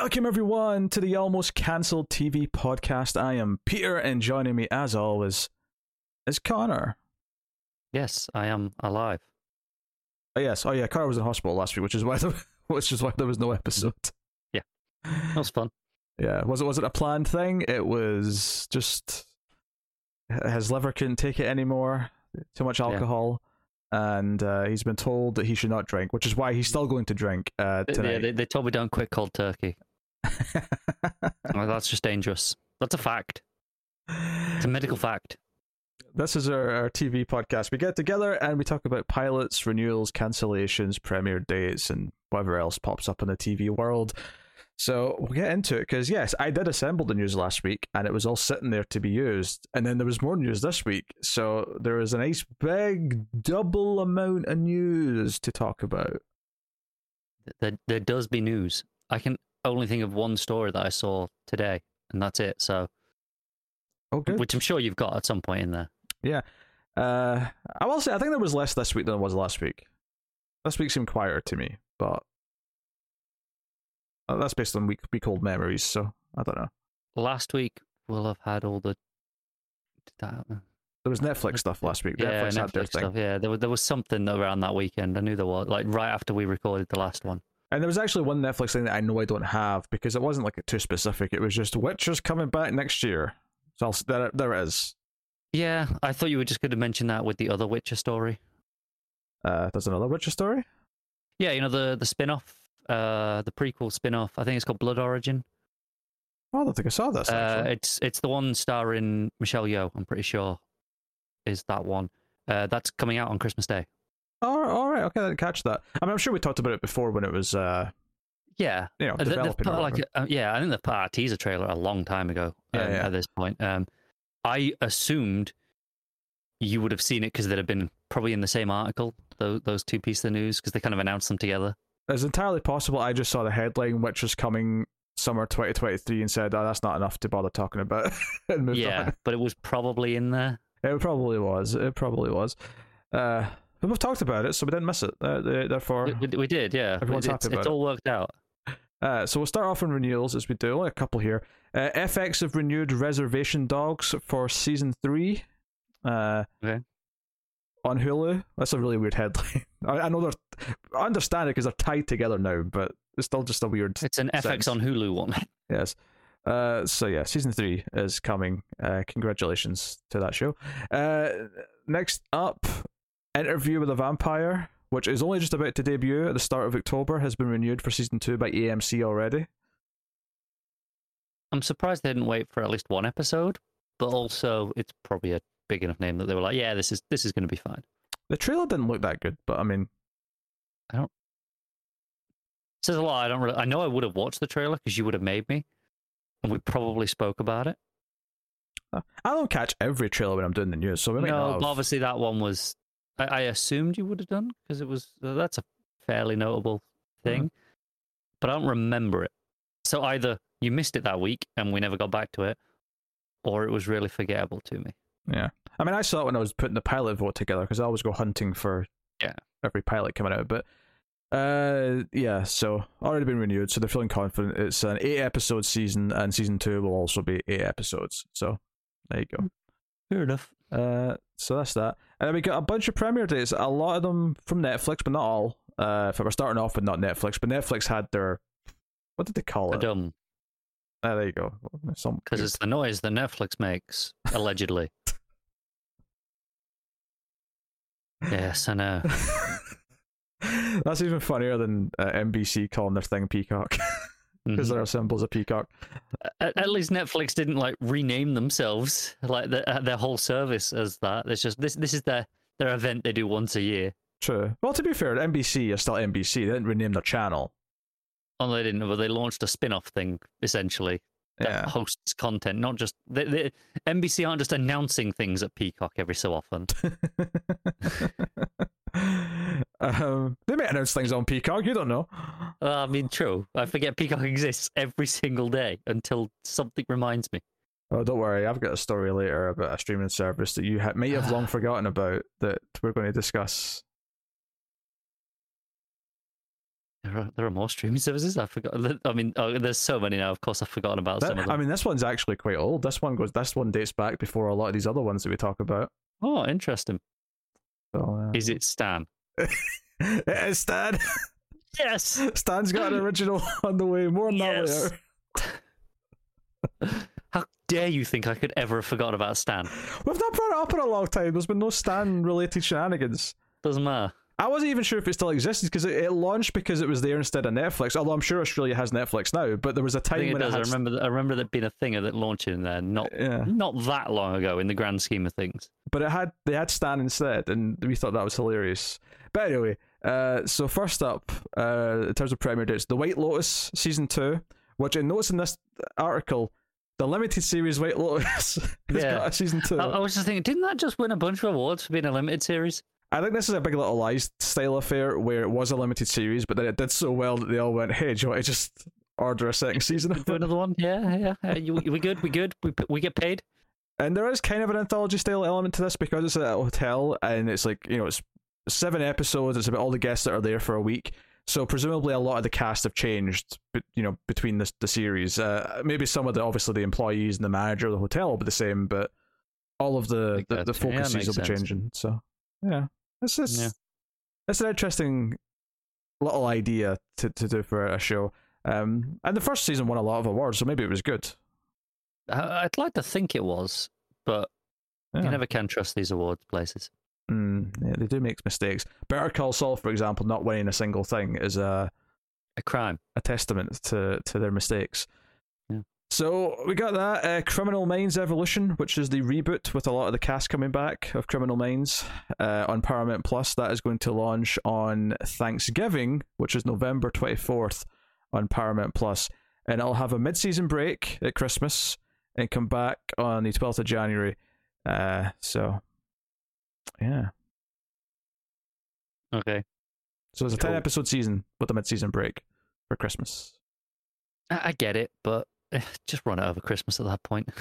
Welcome, everyone, to the Almost Cancelled TV podcast. I am Peter, and joining me, as always, is Connor. Yes, I am alive. Oh, yes. Oh, yeah. Connor was in hospital last week, which is why there, which is why there was no episode. Yeah. That was fun. Yeah. Was it was it a planned thing? It was just his liver couldn't take it anymore. Too much alcohol. And uh, he's been told that he should not drink, which is why he's still going to drink uh, tonight. They, they, they told me don't quit cold turkey. Well, that's just dangerous. That's a fact. It's a medical fact. This is our, our TV podcast. We get together and we talk about pilots, renewals, cancellations, premiere dates, and whatever else pops up in the TV world. So we'll get into it because, yes, I did assemble the news last week and it was all sitting there to be used. And then there was more news this week. So there was a nice big double amount of news to talk about. There, there does be news. I can only think of one story that I saw today, and that's it. So, Oh, good. which I'm sure you've got at some point in there. Yeah, uh, I will say, I think there was less this week than there was last week. This week seemed quieter to me, but uh, that's based on week week old memories. So I don't know. Last week we'll have had all the. That? There was Netflix stuff last week. Yeah, Netflix, had their Netflix thing, stuff. Yeah, there was there was something around that weekend. I knew there was like right after we recorded the last one. And there was actually one Netflix thing that I know I don't have because it wasn't like too specific. It was just Witcher's coming back next year. So I'll, there, there it is. Yeah, I thought you were just going to mention that with the other Witcher story. Uh, there's another Witcher story. Yeah, you know the the spin off, uh, the prequel spin off. I think it's called Blood Origin. Oh, I don't think I saw this. Uh, it's it's the one starring Michelle Yeoh. I'm pretty sure is that one. Uh, that's coming out on Christmas Day. All, right, all right, okay, I didn't catch that. I mean, I'm sure we talked about it before when it was, uh, Yeah, you know, Uh, developing. like uh, yeah, I think out a teaser trailer a long time ago. Um, yeah. At this point, um, I assumed you would have seen it because they'd have been probably in the same article. Those those two pieces of news because they kind of announced them together. It's entirely possible. I just saw the headline, which was coming summer 2023, and said, "Oh, that's not enough to bother talking about." and moved yeah, on. but it was probably in there. It probably was. It probably was. Uh, but we've talked about it, so we didn't miss it. Uh, therefore, We, we- did, yeah. Everyone's it's, happy about it's it. all worked out. Uh, so we'll start off on renewals as we do. Only a couple here. Uh, FX have renewed Reservation Dogs for season three. Uh, Okay. On Hulu. That's a really weird headline. I, I know they're. I understand it because they're tied together now, but it's still just a weird. It's an FX on Hulu one. Yes. Uh, so yeah, season three is coming. Uh, congratulations to that show. Uh, next up, Interview with a Vampire, which is only just about to debut at the start of October, has been renewed for season two by AMC already. I'm surprised they didn't wait for at least one episode, but also it's probably a big enough name that they were like, yeah, this is this is going to be fine. The trailer didn't look that good, but I mean, I don't. It says a lot. I don't really. I know I would have watched the trailer because you would have made me, and we probably spoke about it. Uh, I don't catch every trailer when I'm doing the news, so we might No, not have. obviously that one was. I, I assumed you would have done because it was. uh, That's a fairly notable thing, but I don't remember it. So either you missed it that week and we never got back to it, or it was really forgettable to me. Yeah, I mean, I saw it when I was putting the pilot vote together because I always go hunting for Yeah. every pilot coming out. But uh, yeah, so already been renewed, so they're feeling confident. It's an eight episode season, and season two will also be eight episodes. So there you go. Fair enough. Uh, so that's that. And then we got a bunch of premiere dates. A lot of them from Netflix, but not all. Uh, if we're starting off with not Netflix, but Netflix had their what did they call it? Dumb Ah, there you go. Because it's the noise that Netflix makes allegedly. yes, I know. That's even funnier than uh, NBC calling their thing Peacock because Mhm. there are symbols of Peacock. At, at least Netflix didn't like rename themselves like the, uh, their whole service as that. It's just this. This is their their event they do once a year. True. Well, to be fair, NBC is still NBC. They didn't rename their channel. Oh, they didn't, but they launched a spin-off thing essentially that Yeah. hosts content, not just they, they, NBC aren't just announcing things at Peacock every so often. um, they may announce things on Peacock. You don't know. I mean, true. I forget Peacock exists every single day until something reminds me. Oh, don't worry. I've got a story later about a streaming service that you ha- may have long forgotten about that we're going to discuss. There are, there are more streaming services. I forgot. I mean, oh, there's so many now. Of course, I've forgotten about That- some of them. I mean, this one's actually quite old. This one goes. This one dates back before a lot of these other ones that we talk about. oh, interesting. So, uh, Is it Stan? It is Stan. Yes. Stan's got an original on the way. More on that Yes. later. How dare you think I could ever have forgotten about Stan? We've not brought it up in a long time. There's been no Stan related shenanigans. Doesn't matter. I wasn't even sure if it still existed because it, it launched because it was there instead of Netflix. Although I'm sure Australia has Netflix now, but there was a time it when does. it I remember. That, I remember that being a thing of it launching there. Not Yeah, not that long ago in the grand scheme of things. but it had they had Stan instead, and we thought that was hilarious. But anyway, uh, so first up, uh, in terms of premiere dates, The White Lotus season two, which I noticed in this article, the limited series White Lotus has Yeah. got a season two. I, I was just thinking, didn't that just win a bunch of awards for being a limited series? I think this is a Big Little Lies style affair where it was a limited series, but then it did so well that they all went, "Hey, do you want to just order a second season?" Do another one? Yeah, yeah. Uh, you, we good? We good? We we get paid? And there is kind of an anthology style element to this because it's a hotel and it's like, you know, it's seven episodes, it's about all the guests that are there for a week. So presumably a lot of the cast have changed, but you know, between the the series. Uh, maybe some of the obviously the employees and the manager of the hotel will be the same, but all of the the, the focuses makes will be sense. changing. So yeah, it's just Yeah. it's an interesting little idea to to do for a show. Um, and the first season won a lot of awards, so maybe it was good. I'd like to think it was, but Yeah. you never can trust these awards places. Mm, yeah, they do make mistakes. Better Call Saul, for example, not winning a single thing is a A crime. a testament to to their mistakes. So we got that uh, Criminal Minds Evolution, which is the reboot with a lot of the cast coming back of Criminal Minds uh, on Paramount Plus. That is going to launch on Thanksgiving, which is November twenty fourth on Paramount Plus, and I'll have a mid season break at Christmas and come back on the twelfth of January. Uh, so yeah. Okay. So it's a 10 Cool. episode season with a mid season break for Christmas. I, I get it, but just run it over Christmas at that point.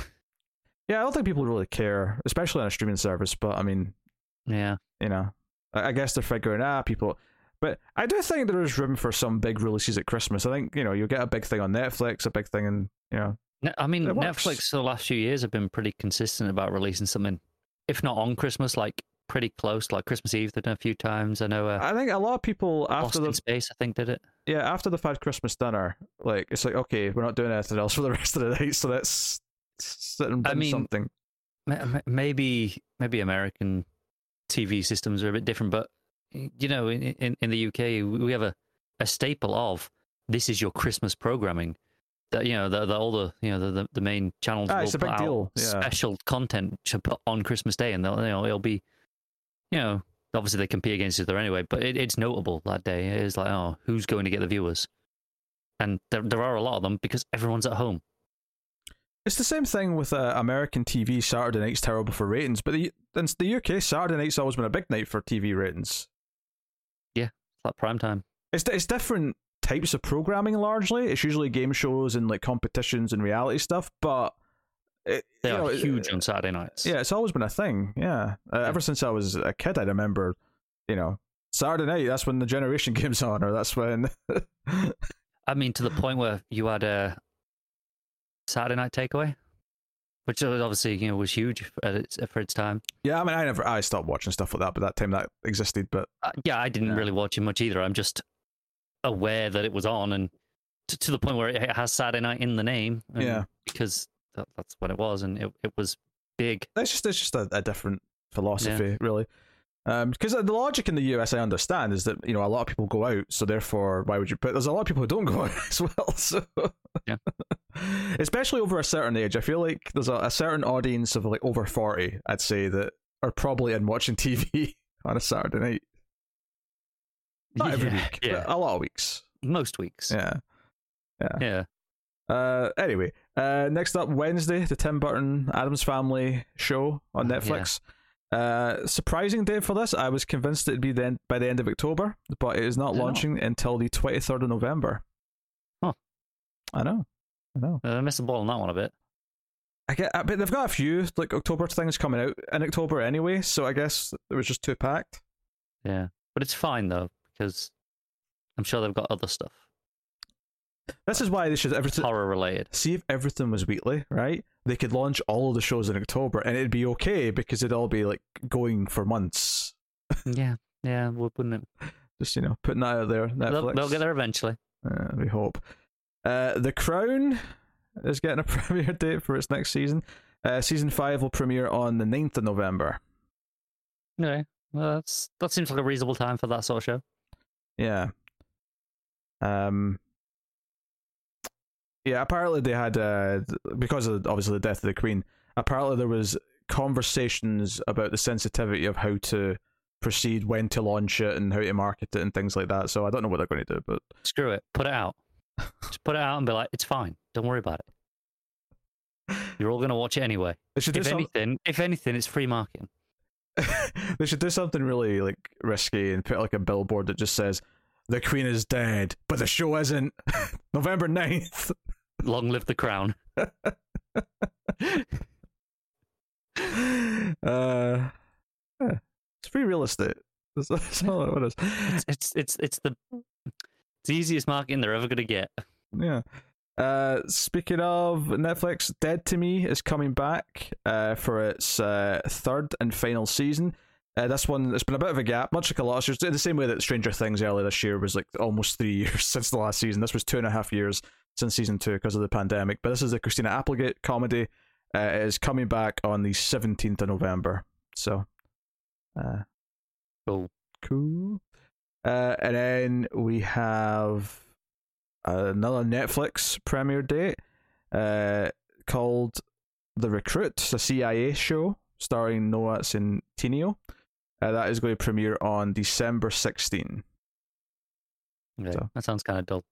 Yeah, I don't think people really care, especially on a streaming service, but I mean, yeah. you know, I, guess they're figuring, ah, people. But I do think there is room for some big releases at Christmas. I think, you know, you'll get a big thing on Netflix, a big thing in, you know, I mean, Netflix the last few years have been pretty consistent about releasing something, if not on Christmas, like pretty close, like Christmas Eve. They've done a few times. I know uh, I think a lot of people after Lost in the Space, I think, did it. yeah after they've had Christmas dinner, like it's like okay, we're not doing anything else for the rest of the night, so let's sit and I binge mean, something. Ma- ma- Maybe, maybe American TV systems are a bit different, but you know, in in, in the UK, we have a, a staple of this is your Christmas programming. That you know, the, the all the you know the, the, the main channels Ah, will it's a put big out deal, yeah. special content to put on Christmas Day, and they'll you know it'll be, you know, obviously they compete against each other anyway, but it, it's notable that day. It is like, oh, who's going to get the viewers? And there there are a lot of them because everyone's at home. It's the same thing with uh, American TV. Saturday night's terrible for ratings, but the in the UK, Saturday night's always been a big night for TV ratings. Yeah, it's like prime time. It's it's different types of programming. Largely, it's usually game shows and like competitions and reality stuff. But it, They you are know, it- huge on Saturday nights. Yeah, it's always been a thing. Yeah, uh, ever since I was a kid, I remember, you know, Saturday night. That's when the Generation game's on, or that's when. I mean, to the point where you had a Saturday night takeaway, which was obviously you know was huge at its, for its time. yeah, I mean, I never, I stopped watching stuff like that, but that time that existed. But Uh, yeah, I didn't Yeah. really watch it much either. I'm just aware that it was on, and to, to the point where it has Saturday night in the name. Yeah. because that, that's what it was, and it, it was big. It's just it's just a, a different philosophy, really. Um, because the logic in the US, I understand, is that you know a lot of people go out, so therefore, why would you put? There's a lot of people who don't go out as well. So, Yeah. especially over a certain age, I feel like there's a, a certain audience of like over forty, I'd say, that are probably in watching TV on a Saturday night. Not every week, yeah, but a lot of weeks. most weeks. Yeah. yeah. Uh, anyway, uh, next up Wednesday, the Tim Burton Addams Family show on Oh, yeah. Netflix. Uh, surprising date for this. I was convinced it'd be then by the end of October, but it is not not? launching until the twenty third of November. Huh. I know, I know. I missed the ball on that one a bit. I get, I- but they've got a few like October things coming out in October anyway, so I guess it was just too packed. Yeah, but it's fine though because I'm sure they've got other stuff This is why they should everything horror related. see if everything was weekly, right? They could launch all of the shows in October and it'd be okay because it'd all be like going for months. yeah, yeah, wouldn't it? Just you know, putting that out there. Netflix. They'll, they'll get there eventually. Uh, we hope. Uh, the Crown is getting a premiere date for its next season. Uh, season five will premiere on the 9th of November. Okay, well, that's that seems like a reasonable time for that sort of show. Yeah. Um. Yeah. Apparently, they had uh because of obviously the death of the Queen. Apparently, there was conversations about the sensitivity of how to proceed, when to launch it, and how to market it, and things like that. So I don't know what they're going to do, but Screw it, put it out. Just put it out and be like, it's fine. Don't worry about it. You're all gonna watch it anyway. they should do If some- anything, if anything, it's free marketing. they should do something really like risky and put like a billboard that just says the queen is dead but the show isn't november 9th Long live the crown. uh yeah, it's free real estate that's, that's all it is It's it's it's it's the it's the easiest marketing they're ever gonna get. yeah uh speaking of netflix dead to me is coming back uh for its uh third and final season uh, this one, it's been a bit of a gap, much like a lot of shows. In the same way that Stranger Things earlier this year was like almost three years since the last season. This was two and a half years since season two because of the pandemic. But this is the Christina Applegate comedy. Uh, it is coming back on the 17th of November. So, uh, Cool. cool. Uh, and then we have another Netflix premiere date uh, called The Recruit, the CIA show starring Noah Centineo. Uh, that is going to premiere on December 16. Okay, So- That sounds kind of dull.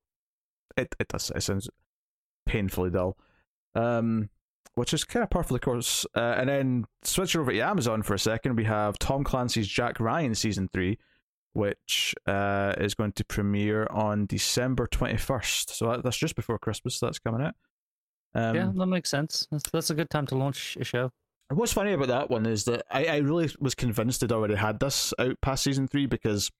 It it does. It sounds painfully dull. Um, which is kind of par for the course. Uh, and then switching over to Amazon for a second, we have Tom Clancy's Jack Ryan season three, which uh, is going to premiere on December twenty first. So that, that's just before Christmas. That's coming out. Um, yeah, that makes sense. That's that's a good time to launch a show. What's funny about that one is that I, I really was convinced they'd already had this out past season three because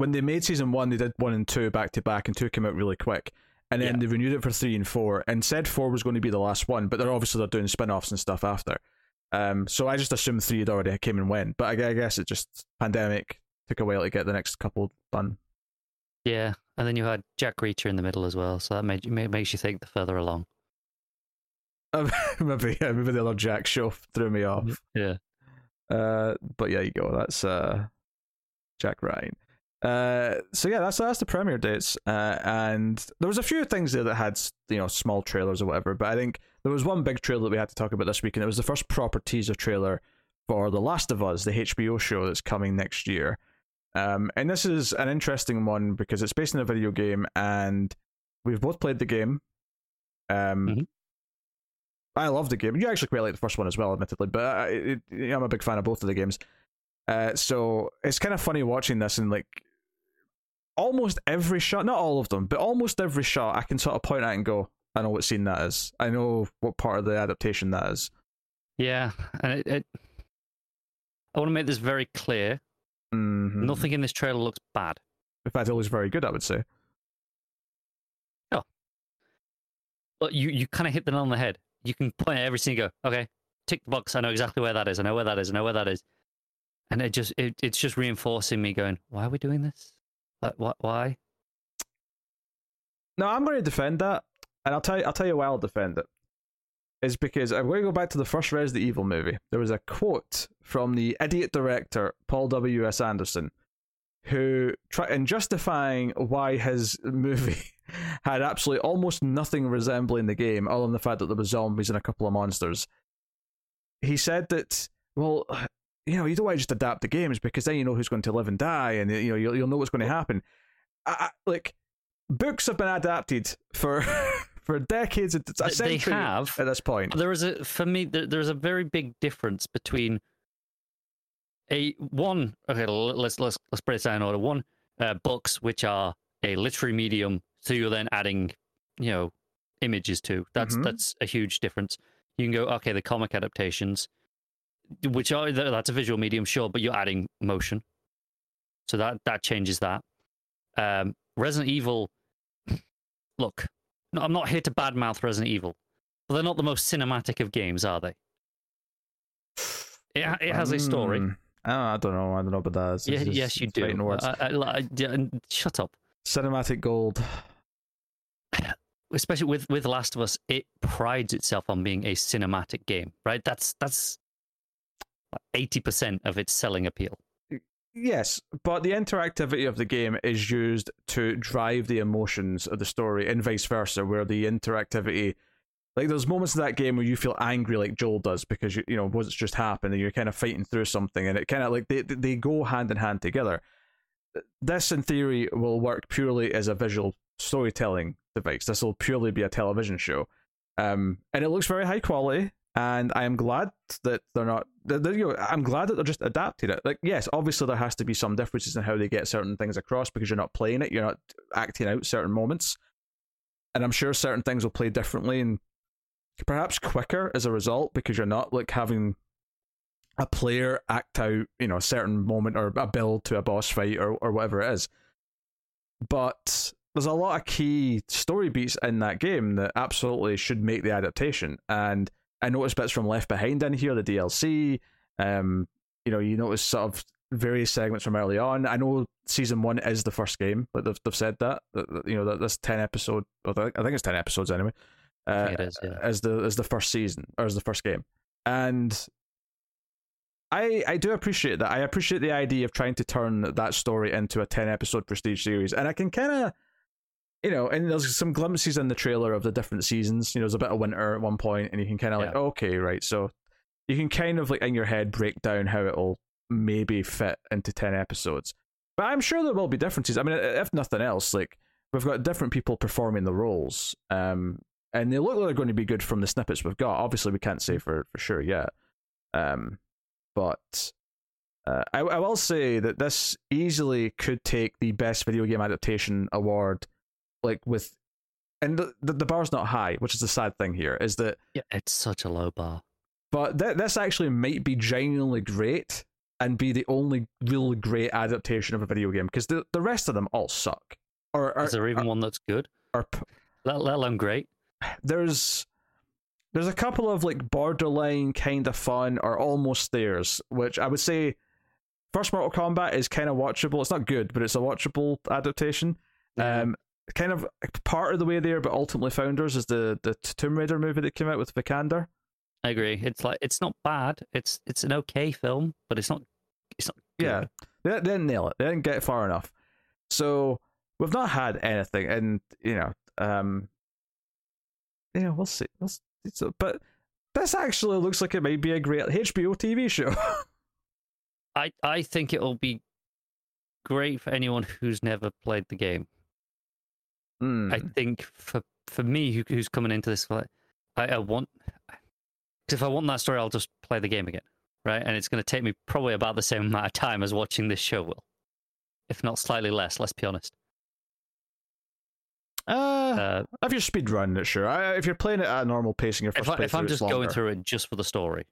when they made season one, they did one and two back to back, and two came out really quick. And then Yeah. they renewed it for three and four, and said four was going to be the last one, but they're obviously they're doing spin offs and stuff after. Um, so I just assumed three had already came and went, but I, I guess it just pandemic took a while to get the next couple done. Yeah, and then you had Jack Reacher in the middle as well, so that made you, makes you think the further along. Um, maybe yeah, maybe the other Jack show threw me off. Yeah. Uh, but yeah, you go. That's uh, Jack Ryan. Uh, so yeah, that's that's the premiere dates. Uh, and there was a few things there that had you know small trailers or whatever. But I think there was one big trailer that we had to talk about this week, and it was the first proper teaser trailer for The Last of Us, the HBO show that's coming next year. Um, and this is an interesting one because it's based on a video game, and we've both played the game. Um, Mhm. I love the game. You actually quite like the first one as well, admittedly, but I, it, I'm a big fan of both of the games. Uh, so it's kind of funny watching this and like almost every shot, not all of them, but almost every shot, I can sort of point at and go, I know what scene that is. I know what part of the adaptation that is. Yeah, and it, it I want to make this very clear. Mhm. Nothing in this trailer looks bad. In fact, it looks very good. I would say. But you, you kind of hit the nail on the head. You can point at every scene and go, okay, tick the box. I know exactly where that is. I know where that is. I know where that is. And it just it, it's just reinforcing me going, why are we doing this? Like, what? Why? No, I'm going to defend that, and I'll tell you. I'll tell you why I'll defend it. Is because I'm going to go back to the first Resident Evil movie. There was a quote from the idiot director Paul W. S. Anderson, who tried in justifying why his movie had absolutely almost nothing resembling the game, other than the fact that there was zombies and a couple of monsters. He said that, well, you know, you don't want to just adapt the games because then you know who's going to live and die, and you know you'll, you'll know what's going to happen. I, I, like books have been adapted for for decades, a Th- they have. at this point. There is a for me there, there's a very big difference between a one okay let's let's let's break this down in order one uh, books which are a literary medium so you're then adding you know images to that's Mhm. that's a huge difference you can go okay the comic adaptations which are that's a visual medium sure but you're adding motion so that that changes that Um, Resident Evil. Look, no, I'm not here to badmouth Resident Evil, but they're not the most cinematic of games, are they? It, it has a story. Mm, I don't know. I don't know about that. Yeah, yes, you do. I- I- I- yeah, shut up. Cinematic gold. Especially with with Last of Us, it prides itself on being a cinematic game, right? That's that's eighty percent of its selling appeal. Yes, but the interactivity of the game is used to drive the emotions of the story, and vice versa, where the interactivity, like there's moments in that game where you feel angry, like Joel does, because you you know what's just happened, and you're kind of fighting through something, and it kind of like they they go hand in hand together. This, in theory, will work purely as a visual storytelling device. This will purely be a television show, um, and it looks very high quality and I am glad that they're not. They're, you know, I'm glad that they're just adapting it. Like, yes, obviously there has to be some differences in how they get certain things across because you're not playing it, you're not acting out certain moments, and I'm sure certain things will play differently and perhaps quicker as a result because you're not like having a player act out, you know, a certain moment or a build to a boss fight or or whatever it is. But there's a lot of key story beats in that game that absolutely should make the adaptation and I noticed bits from Left Behind in here, the DLC. Um, you know, you notice sort of various segments from early on. I know season one is the first game, but they've, they've said that, that, that, you know that this ten episode, I think it's ten episodes anyway. Uh, I think it is, yeah. as the as the first season or as the first game, and I I do appreciate that. I appreciate the idea of trying to turn that story into a ten episode prestige series, and I can kind of you know, and there's some glimpses in the trailer of the different seasons. You know, there's a bit of winter at one point, and you can kind of like, okay, right. So you can kind of like in your head break down how it'll maybe fit into ten episodes. But I'm sure there will be differences. I mean, if nothing else, like we've got different people performing the roles, um, and they look like they're going to be good from the snippets we've got. Obviously, we can't say for for sure yet, um, but. Uh, I, I will say that this easily could take the best video game adaptation award like with and the, the the bar's not high which is the sad thing here is that Yeah, it's such a low bar. but th- this actually might be genuinely great and be the only really great adaptation of a video game because the, the rest of them all suck or, Is there even or, one that's good? or Let, let alone great. there's there's a couple of like borderline kind of fun or almost theirs which i would say first mortal kombat is kind of watchable it's not good but it's a watchable adaptation um kind of part of the way there but ultimately founders is the the tomb raider movie that came out with vikander I agree. It's like it's not bad. It's it's an okay film, but it's not it's not good. yeah they, they didn't nail it they didn't get far enough so we've not had anything and you know um you know we'll see we'll see. So, but this actually looks like it might be a great hbo tv show I I think it'll be great for anyone who's never played the game. Hmm. I think for for me who, who's coming into this like I, I want if I want that story I'll just play the game again, right? And it's going to take me probably about the same amount of time as watching this show will, if not slightly less. Let's be honest. uh, Uh, if you're speed running it, sure. I, if you're playing it at a normal pace your first if, I, if I'm just going through it just for the story,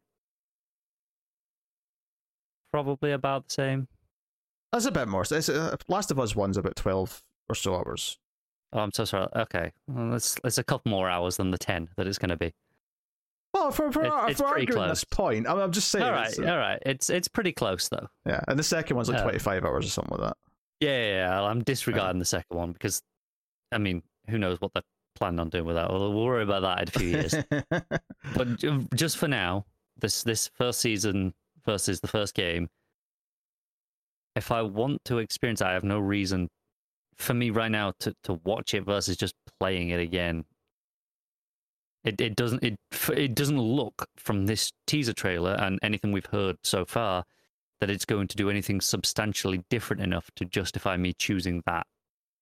probably about the same. that's a bit more. It's, uh, Last of Us one's about twelve or so hours. Oh, I'm so sorry. Okay, well, it's it's a couple more hours than the ten that it's going to be. Well, for for, It's- for arguing this point, I'm, I'm just saying. all right, it's, uh, all right. It's it's pretty close though. yeah, and the second one's like Uh, 25 hours or something like Yeah, yeah, yeah. I'm disregarding the second one because, I mean, who knows what they're planning on doing with that? We'll, we'll worry about that in a few years. but just for now, this this first season versus the first game. If I want to experience that, I have no reason for me right now to, to watch it versus just playing it again. It it doesn't it it doesn't look from this teaser trailer and anything we've heard so far that it's going to do anything substantially different enough to justify me choosing that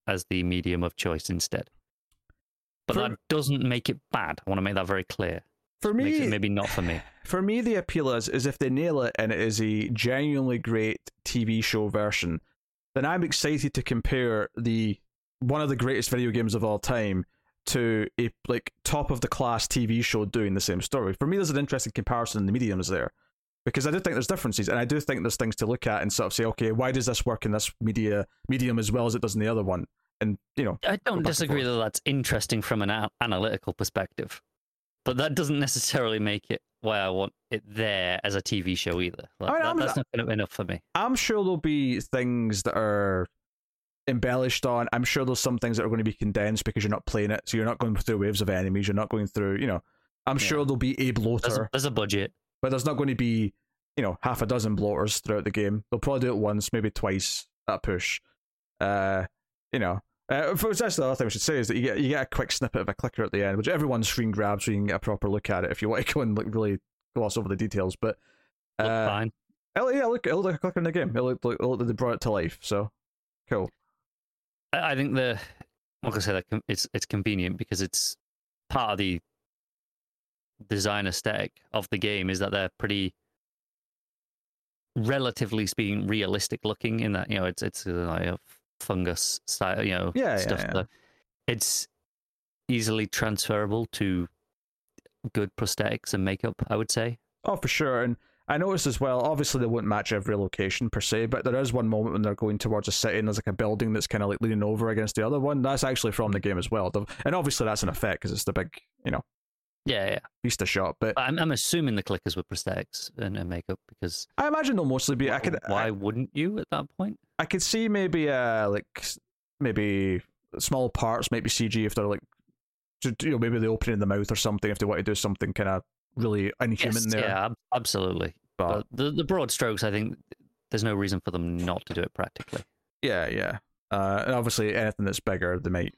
as the medium of choice instead. But For- that doesn't make it bad. I want to make that very clear. for me, maybe not for me. for me, the appeal is is if they nail it and it is a genuinely great TV show version, then I'm excited to compare the one of the greatest video games of all time to a like top of the class TV show doing the same story. For me, there's an interesting comparison in the mediums there. because I do think there's differences, and I do think there's things to look at and sort of say, okay, why does this work in this media medium as well as it does in the other one? And you know, I don't disagree that that's interesting from an a- analytical perspective, but that doesn't necessarily make it why I want it there as a TV show either. Like, I mean, that- I'm- that's not gonna- enough for me. I'm sure there'll be things that are embellished on. I'm sure there's some things that are going to be condensed because you're not playing it, so you're not going through waves of enemies. You're not going through, you know. I'm Yeah. sure there'll be a bloater, There's a, there's a budget. but there's not going to be, you know, half a dozen bloaters throughout the game. They'll probably do it once, maybe twice That push. Uh, you know. Uh, for- that's the other thing we should say is that you get you get a quick snippet of a clicker at the end, which everyone screen grabs so you can get a proper look at it if you want to go and like really gloss over the details. But uh, fine. Yeah, look, it looked like a clicker in the game. It looked like, it looked like they brought it to life. So cool. I, I think the like I say that it's it's convenient because it's part of the design aesthetic of the game is that they're pretty relatively speaking realistic looking in that you know it's it's uh, like a fungus style you know Yeah, yeah, stuff yeah. that- it's easily transferable to good prosthetics and makeup i would say Oh, for sure. And I noticed as well. Obviously, they won't match every location per se, but there is one moment when they're going towards a city and there's like a building that's kind of like leaning over against the other one. That's actually from the game as well. And obviously, that's an effect because it's the big, you know, yeah yeah vista shot. But but i'm, I'm assuming the clickers were prosthetics and, and makeup because I imagine they'll mostly be. I could. why I, wouldn't you at that point I could see maybe uh like maybe small parts might be CG if they're like, you know, maybe the opening in the mouth or something if they want to do something kind of really inhuman Yes, there. yeah absolutely But But the the broad strokes, I think there's no reason for them not to do it practically. Yeah, yeah. Uh, and obviously, anything that's bigger, they might,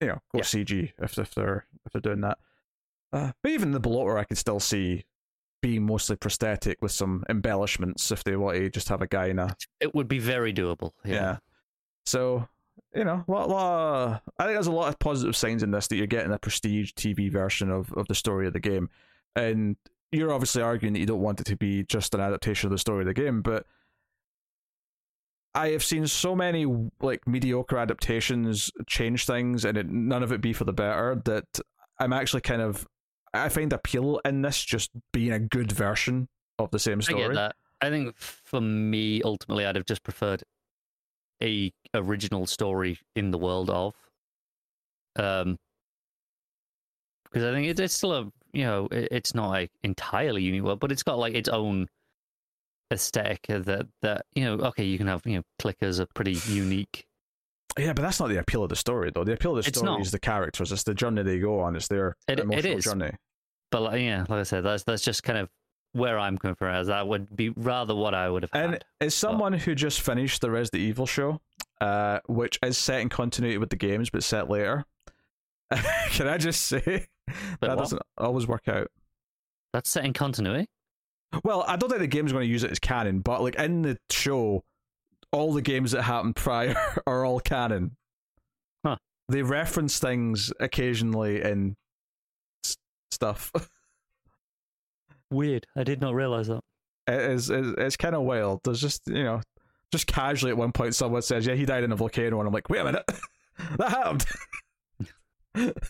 you know, go Yeah. CG if if they're if they're doing that. Uh, but even the bloater, I could still see being mostly prosthetic with some embellishments if they want to just have a guy in a It would be very doable. yeah. Yeah. So you know, lot, lot, I think there's a lot of positive signs in this that you're getting a prestige TV version of of the story of the game, and you're obviously arguing that you don't want it to be just an adaptation of the story of the game, but I have seen so many like mediocre adaptations change things, and it, none of it be for the better. That I'm actually kind of I find appeal in this just being a good version of the same story. I get that. I think for me, ultimately, I'd have just preferred a original story in the world of, um, because I think it, it's still a you know it, it's not like entirely unique world, but it's got like its own aesthetic that that you know okay you can have you know clickers are pretty unique Yeah, but that's not the appeal of the story, though. The appeal of the It's story not. is the characters. It's the journey they go on. It's their It- it emotional is. journey. but like, yeah like I said that's that's just kind of where I'm coming from as that would be rather what I would have And had. as someone who just finished the Resident Evil show, uh, which is set in continuity with the games but set later, can I just say that what? doesn't always work out? That's set in continuity. Well, I don't think the game's going to use it as canon, but like in the show, all the games that happened prior are all canon. Huh. They reference things occasionally in s- stuff. Weird. I did not realize that. it is it's, it's kind of wild. There's just you know, just casually at one point someone says, "Yeah, he died in a volcano," and I'm like, "Wait a minute, that happened." that,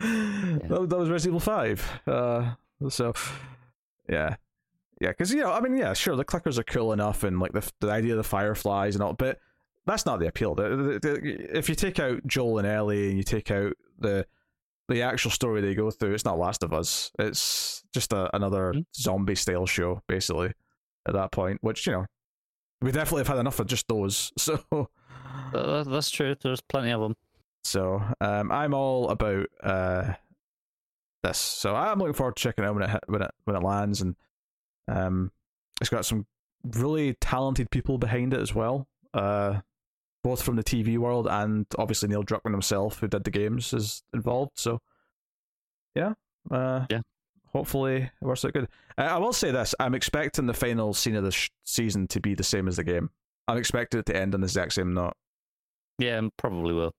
that was Resident Evil Five. Uh, so yeah, yeah, because you know, I mean, yeah, sure, the clickers are cool enough, and like the the idea of the fireflies and all, but that's not the appeal. The, the, the, if you take out Joel and Ellie and you take out the the actual story they go through, it's not Last of Us. It's just a, another Mhm. zombie style show, basically. At that point, which you know, we definitely have had enough of just those. So, Uh, that's true. There's plenty of them. so um, I'm all about uh this. So I'm looking forward to checking it out when it when it when it lands, and um, it's got some really talented people behind it as well. Uh, both from the TV world and obviously Neil Druckmann himself, who did the games, is involved. So, yeah, uh, Yeah. Hopefully, it works out good. Uh, I will say this: I'm expecting the final scene of the sh- season to be the same as the game. I'm expecting it to end on the exact same note. Yeah, probably will.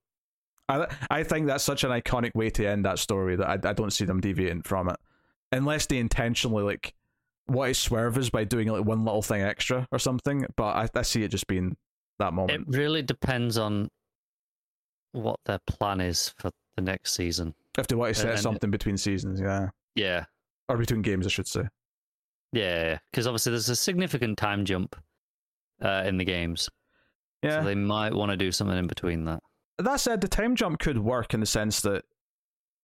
I I think that's such an iconic way to end that story that I, I don't see them deviating from it, unless they intentionally like what is swerve is by doing like one little thing extra or something. But I, I see it just being that moment. It really depends on what their plan is for the next season. if they want to set something between seasons, yeah, Yeah. or between games, I should say. Yeah, because obviously there's a significant time jump uh, in the games. Yeah. So they might want to do something in between that. that said, the time jump could work in the sense that,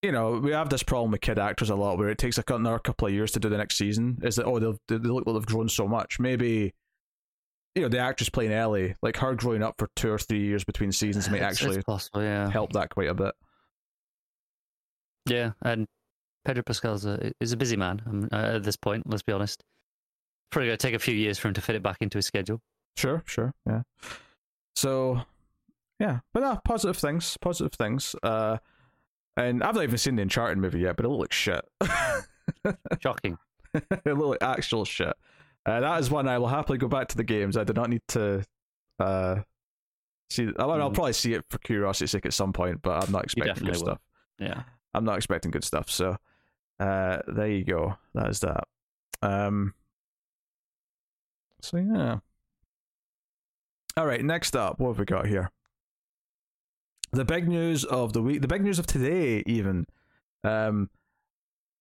you know, we have this problem with kid actors a lot where it takes like another couple of years to do the next season. Is that, oh, they've, they look like they've grown so much. Maybe, you know, the actress playing Ellie, like her growing up for two or three years between seasons might It's- actually it's possible, yeah. help that quite a bit. Yeah, and Pedro Pascal's a, is a busy man um, uh, at this point. Let's be honest. Probably going to take a few years for him to fit it back into his schedule. Sure, sure, yeah. So, yeah, but no, positive things, positive things. Uh, and I've not even seen the Uncharted movie yet, but it looks shit. Shocking. it looked like actual shit. Uh, that is one I will happily go back to the games. I do not need to uh, see. I mean, I'll Mm. probably see it for curiosity's sake at some point, but I'm not expecting good will. stuff. Yeah. I'm not expecting good stuff. So, uh, there you go. That is that. Um. So yeah. All right. Next up, what have we got here? The big news of the week. The big news of today, even. Um.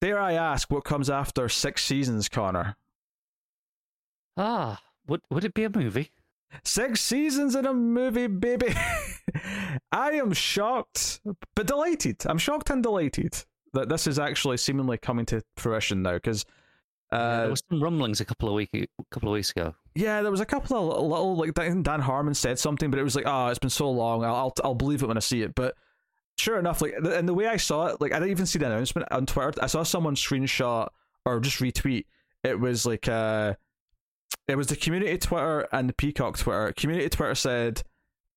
Dare I ask what comes after six seasons, Connor? Ah, would would it be a movie? Six seasons in a movie, baby. I am shocked, but delighted. I'm shocked and delighted that this is actually seemingly coming to fruition now. Because, uh, there was some rumblings a couple of week a couple of weeks ago. yeah, there was a couple of little, like Dan Dan Harmon said something, but it was like, oh, it's been so long. I'll I'll, I'll believe it when I see it. But sure enough, like, and the way I saw it, like, I didn't even see the announcement on Twitter. I saw someone screenshot or just retweet. It was like, uh, it was the community Twitter and the Peacock Twitter. Community Twitter said,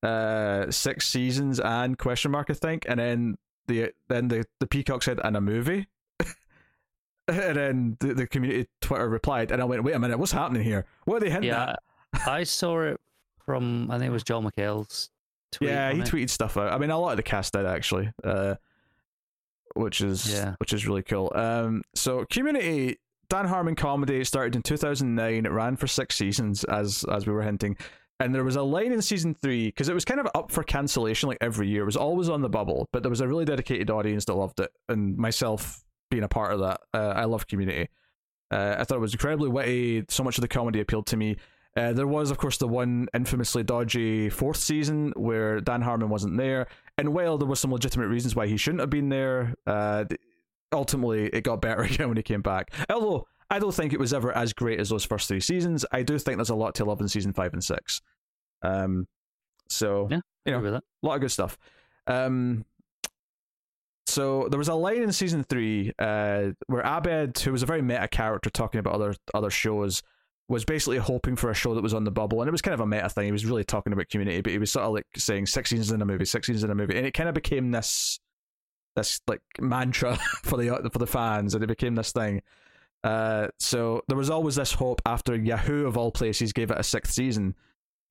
uh, six seasons and question mark, I think, and then the then the the Peacock said and a movie. and then the, the community Twitter replied, and I went, "Wait a minute, what's happening here? What are they hinting Yeah, at?" I saw it from I think it was Joel McHale's tweet. yeah, he it. tweeted stuff out. I mean, a lot of the cast did actually, uh, which is Yeah. which is really cool. Um, so Community, Dan Harmon comedy started in 2009. It ran for six seasons, as as we were hinting. And there was a line in season three because it was kind of up for cancellation like every year. It was always on the bubble, but there was a really dedicated audience that loved it, and myself being a part of that. Uh, I love Community. Uh, I thought it was incredibly witty. So much of the comedy appealed to me. Uh, there was, of course, the one infamously dodgy fourth season where Dan Harmon wasn't there, and while there was some legitimate reasons why he shouldn't have been there, uh, ultimately it got better again when he came back. Although I don't think it was ever as great as those first three seasons. I do think there's a lot to love in season five and six. Um, so Yeah, you know, Agree with that. a lot of good stuff. Um, so there was a line in season three uh, where Abed, who was a very meta character talking about other other shows, was basically hoping for a show that was on the bubble, and it was kind of a meta thing. He was really talking about community, but he was sort of like saying six seasons in a movie, six seasons in a movie, and it kind of became this this like mantra for the for the fans, and it became this thing. Uh, so there was always this hope after Yahoo of all places gave it a sixth season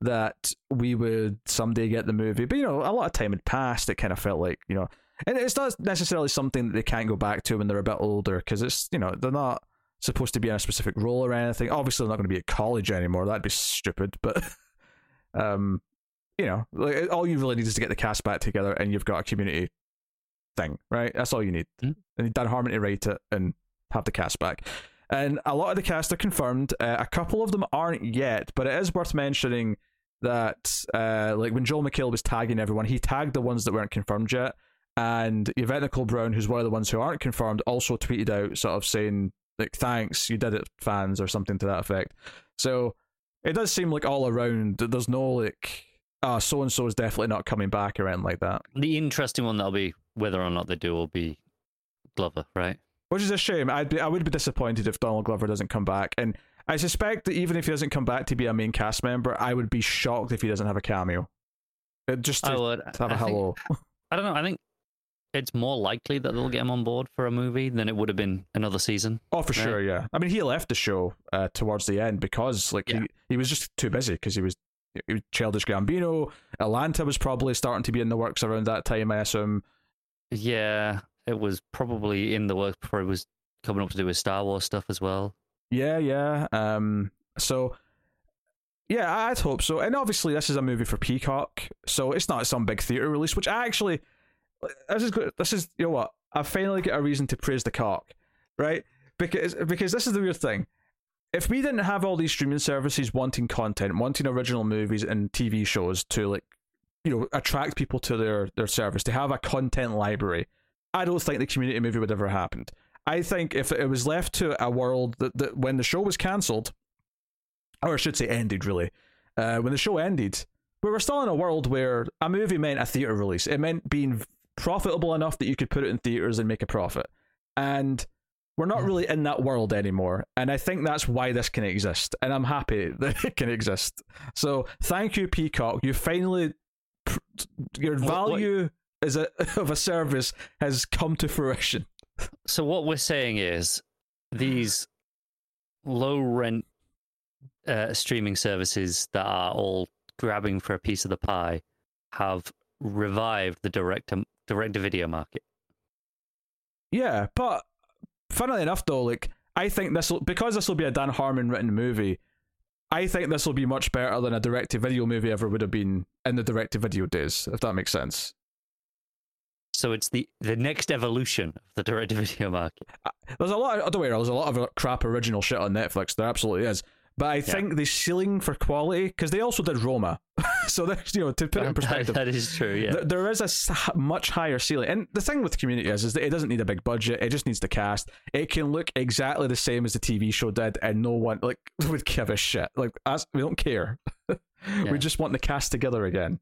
that we would someday get the movie. But you know, a lot of time had passed. It kind of felt like you know, and it's not necessarily something that they can't go back to when they're a bit older because it's you know they're not supposed to be in a specific role or anything. Obviously, they're not going to be at college anymore. That'd be stupid. But um, you know, like all you really need is to get the cast back together, and you've got a community thing, right? That's all you need. Mhm. And Dan Harmon to write it and have the cast back. And a lot of the cast are confirmed. Uh, a couple of them aren't yet, but it is worth mentioning that, uh, like when Joel McHale was tagging everyone, he tagged the ones that weren't confirmed yet. And Yvette Nicole Brown, who's one of the ones who aren't confirmed, also tweeted out sort of saying, like, thanks, you did it, fans, or something to that effect. So it does seem like all around, there's no, like, ah, so and so is definitely not coming back or anything like that. The interesting one that'll be whether or not they do will be Glover, right? Which is a shame. I'd be, I would be disappointed if Donald Glover doesn't come back. And I suspect that even if he doesn't come back to be a main cast member, I would be shocked if he doesn't have a cameo. It, just to, I would. to have a I think- hello. I don't know. I think it's more likely that they'll get him on board for a movie than it would have been another season. Oh, for Right. sure, yeah. I mean, he left the show uh, towards the end because, like, Yeah. he, he was just too busy because he was, he was Childish Gambino. Atlanta was probably starting to be in the works around that time, I assume. Yeah, it was probably in the works before he was coming up to do his Star Wars stuff as well. Yeah, yeah. Um, so yeah, I'd hope so. And obviously, this is a movie for Peacock, so it's not some big theater release. Which I actually, this is good. This is you know what? I finally get a reason to praise the cock, right? Because because this is the weird thing. if we didn't have all these streaming services wanting content, wanting original movies and TV shows to like, you know, attract people to their their service, to have a content library, I don't think the community movie would ever happened. I think if it was left to a world that, that when the show was cancelled, or I should say ended really, uh, when the show ended, we were still in a world where a movie meant a theater release. It meant being profitable enough that you could put it in theaters and make a profit. And we're not really in that world anymore. And I think that's why this can exist. And I'm happy that it can exist. So thank you, Peacock. You finally, your value as a, of a service has come to fruition. So what we're saying is these low rent uh, streaming services that are all grabbing for a piece of the pie have revived the direct direct to video market. Yeah, but funnily enough, though, like I think this will because this will be a Dan Harmon written movie. I think this will be much better than a direct to video movie ever would have been in the direct to video days, if that makes sense. So it's the the next evolution of the direct to video market. Uh, there's a lot. Of, don't worry, there's a lot of crap original shit on Netflix. There absolutely is. But I yeah. think the ceiling for quality, because they also did Roma, so there's you know to put it in perspective, that is true. Yeah, th- there is a much higher ceiling, and the thing with Community is, is that it doesn't need a big budget. It just needs the cast. It can look exactly the same as the TV show did, and no one like would give a shit. Like us, we don't care. yeah. We just want the cast together again.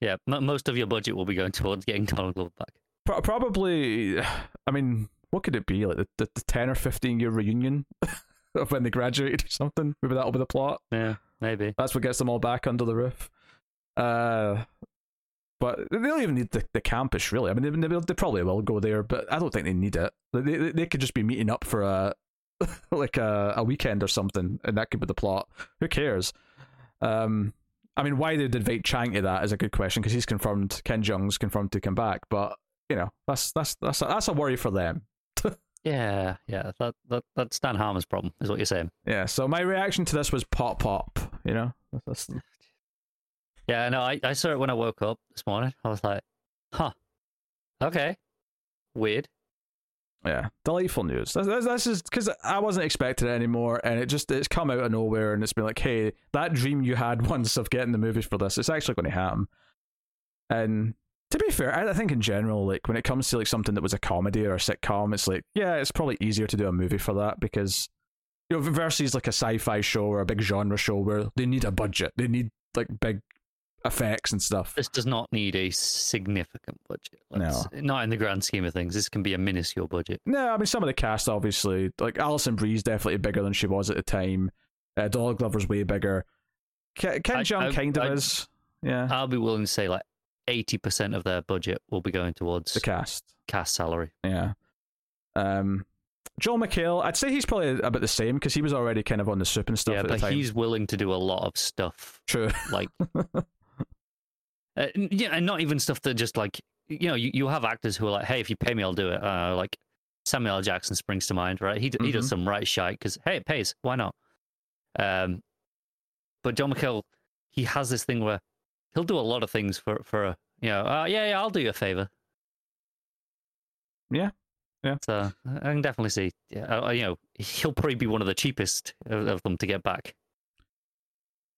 Yeah, m- most of your budget will be going towards getting Donald Glover back. Pro- probably, I mean, what could it be like the, the, the ten or fifteen year reunion? Of when they graduated or something. Maybe that'll be the plot. Yeah, maybe. That's what gets them all back under the roof. Uh, but they don't even need the, the campus, really. I mean, they, they, they probably will go there, but I don't think they need it. They, they, they could just be meeting up for a like a, a weekend or something, and that could be the plot. Who cares? Um, I mean, why they did invite Chang to that is a good question because he's confirmed. Ken Jeong's confirmed to come back, but you know that's that's that's a, that's a worry for them. Yeah, yeah, that, that that's Dan Harmon's problem, is what you're saying. Yeah. So my reaction to this was pop, pop. You know. That's... Yeah, no, I, I saw it when I woke up this morning. I was like, huh, okay, weird. Yeah, delightful news. This, this, this is because I wasn't expecting it anymore, and it just it's come out of nowhere, and it's been like, hey, that dream you had once of getting the movies for this, it's actually going to happen. And to be fair, I think in general, like when it comes to like something that was a comedy or a sitcom, it's like yeah, it's probably easier to do a movie for that because you know versus like a sci-fi show or a big genre show where they need a budget, they need like big effects and stuff. This does not need a significant budget. Let's, no, not in the grand scheme of things. This can be a minuscule budget. No, I mean some of the cast obviously, like Alison Brie's definitely bigger than she was at the time. Uh, Donald Glover's way bigger. Ken, Ken Jeong kind of is. Yeah, I'll be willing to say like eighty percent of their budget will be going towards the cast cast salary. Yeah. Um, Joel McHale, I'd say he's probably about the same because he was already kind of on the soup and stuff. Yeah, but he's willing to do a lot of stuff. True. Like, uh, yeah, and not even stuff that just like you know you, you have actors who are like, hey, if you pay me, I'll do it. Uh, like Samuel L. Jackson springs to mind, right? He mm-hmm. he does mm-hmm. some right shite because hey, it pays. Why not? Um, but John McHale, he has this thing where he'll do a lot of things for for a you know uh, yeah yeah I'll do you a favor. Yeah, yeah. So I can definitely see. Yeah, uh, you know he'll probably be one of the cheapest of, of them to get back.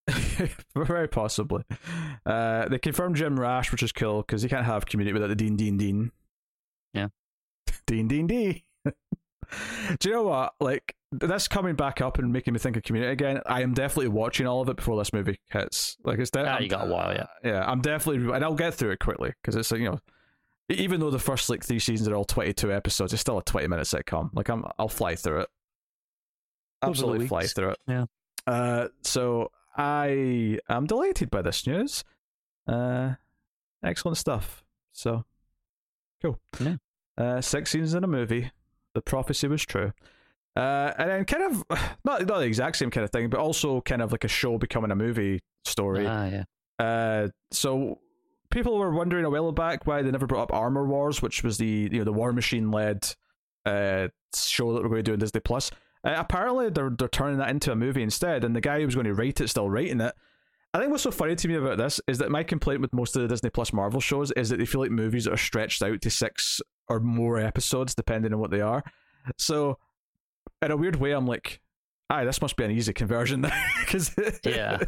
Very possibly. Uh, they confirmed Jim Rash, which is cool because you can't have community without the Dean Dean Dean. Yeah. Dean Dean Dean. Do you know what? Like this coming back up and making me think of Community again. I am definitely watching all of it before this movie hits. Like it's definitely. Ah, you got a while, yeah. Yeah, I'm definitely, and I'll get through it quickly because it's you know, even though the first like three seasons are all 22 episodes, it's still a 20 minute sitcom. Like I'm, I'll fly through it. Absolutely fly through it. Yeah. Uh, so I am delighted by this news. Uh, excellent stuff. So cool. Yeah. Uh, six seasons in a movie. The prophecy was true. Uh, and then kind of not not the exact same kind of thing, but also kind of like a show becoming a movie story. Ah, yeah. Uh, so people were wondering a while back why they never brought up Armor Wars, which was the you know the War Machine led uh show that we're going to do on Disney Plus. Uh, apparently, they're they're turning that into a movie instead, and the guy who was going to write it still writing it. I think what's so funny to me about this is that my complaint with most of the Disney Plus Marvel shows is that they feel like movies that are stretched out to six or more episodes, depending on what they are. So, in a weird way, I'm like, aye, this must be an easy conversion because Yeah.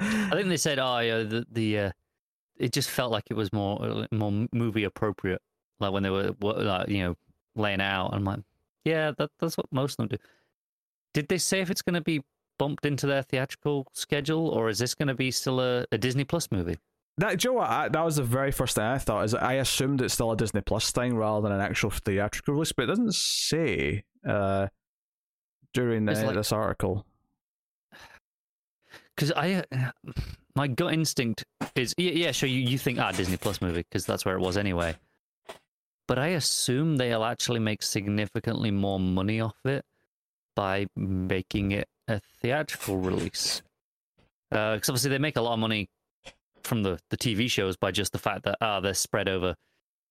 I think they said, oh, yeah, the the uh, it just felt like it was more uh, more movie appropriate, like when they were like you know laying out. I'm like, yeah, that that's what most of them do. Did they say if it's going to be bumped into their theatrical schedule, or is this going to be still a, a Disney Plus movie? That, do you know? I, that was the very first thing I thought. Is I assumed it's still a Disney Plus thing rather than an actual theatrical release, but it doesn't say uh, during uh, like- this article. Because I, uh, my gut instinct is, yeah, yeah sure, you, you think, ah, Disney Plus movie, because that's where it was anyway. But I assume they'll actually make significantly more money off it by making it a theatrical release. Because obviously they make a lot of money from the, the TV shows by just the fact that, ah, they're spread over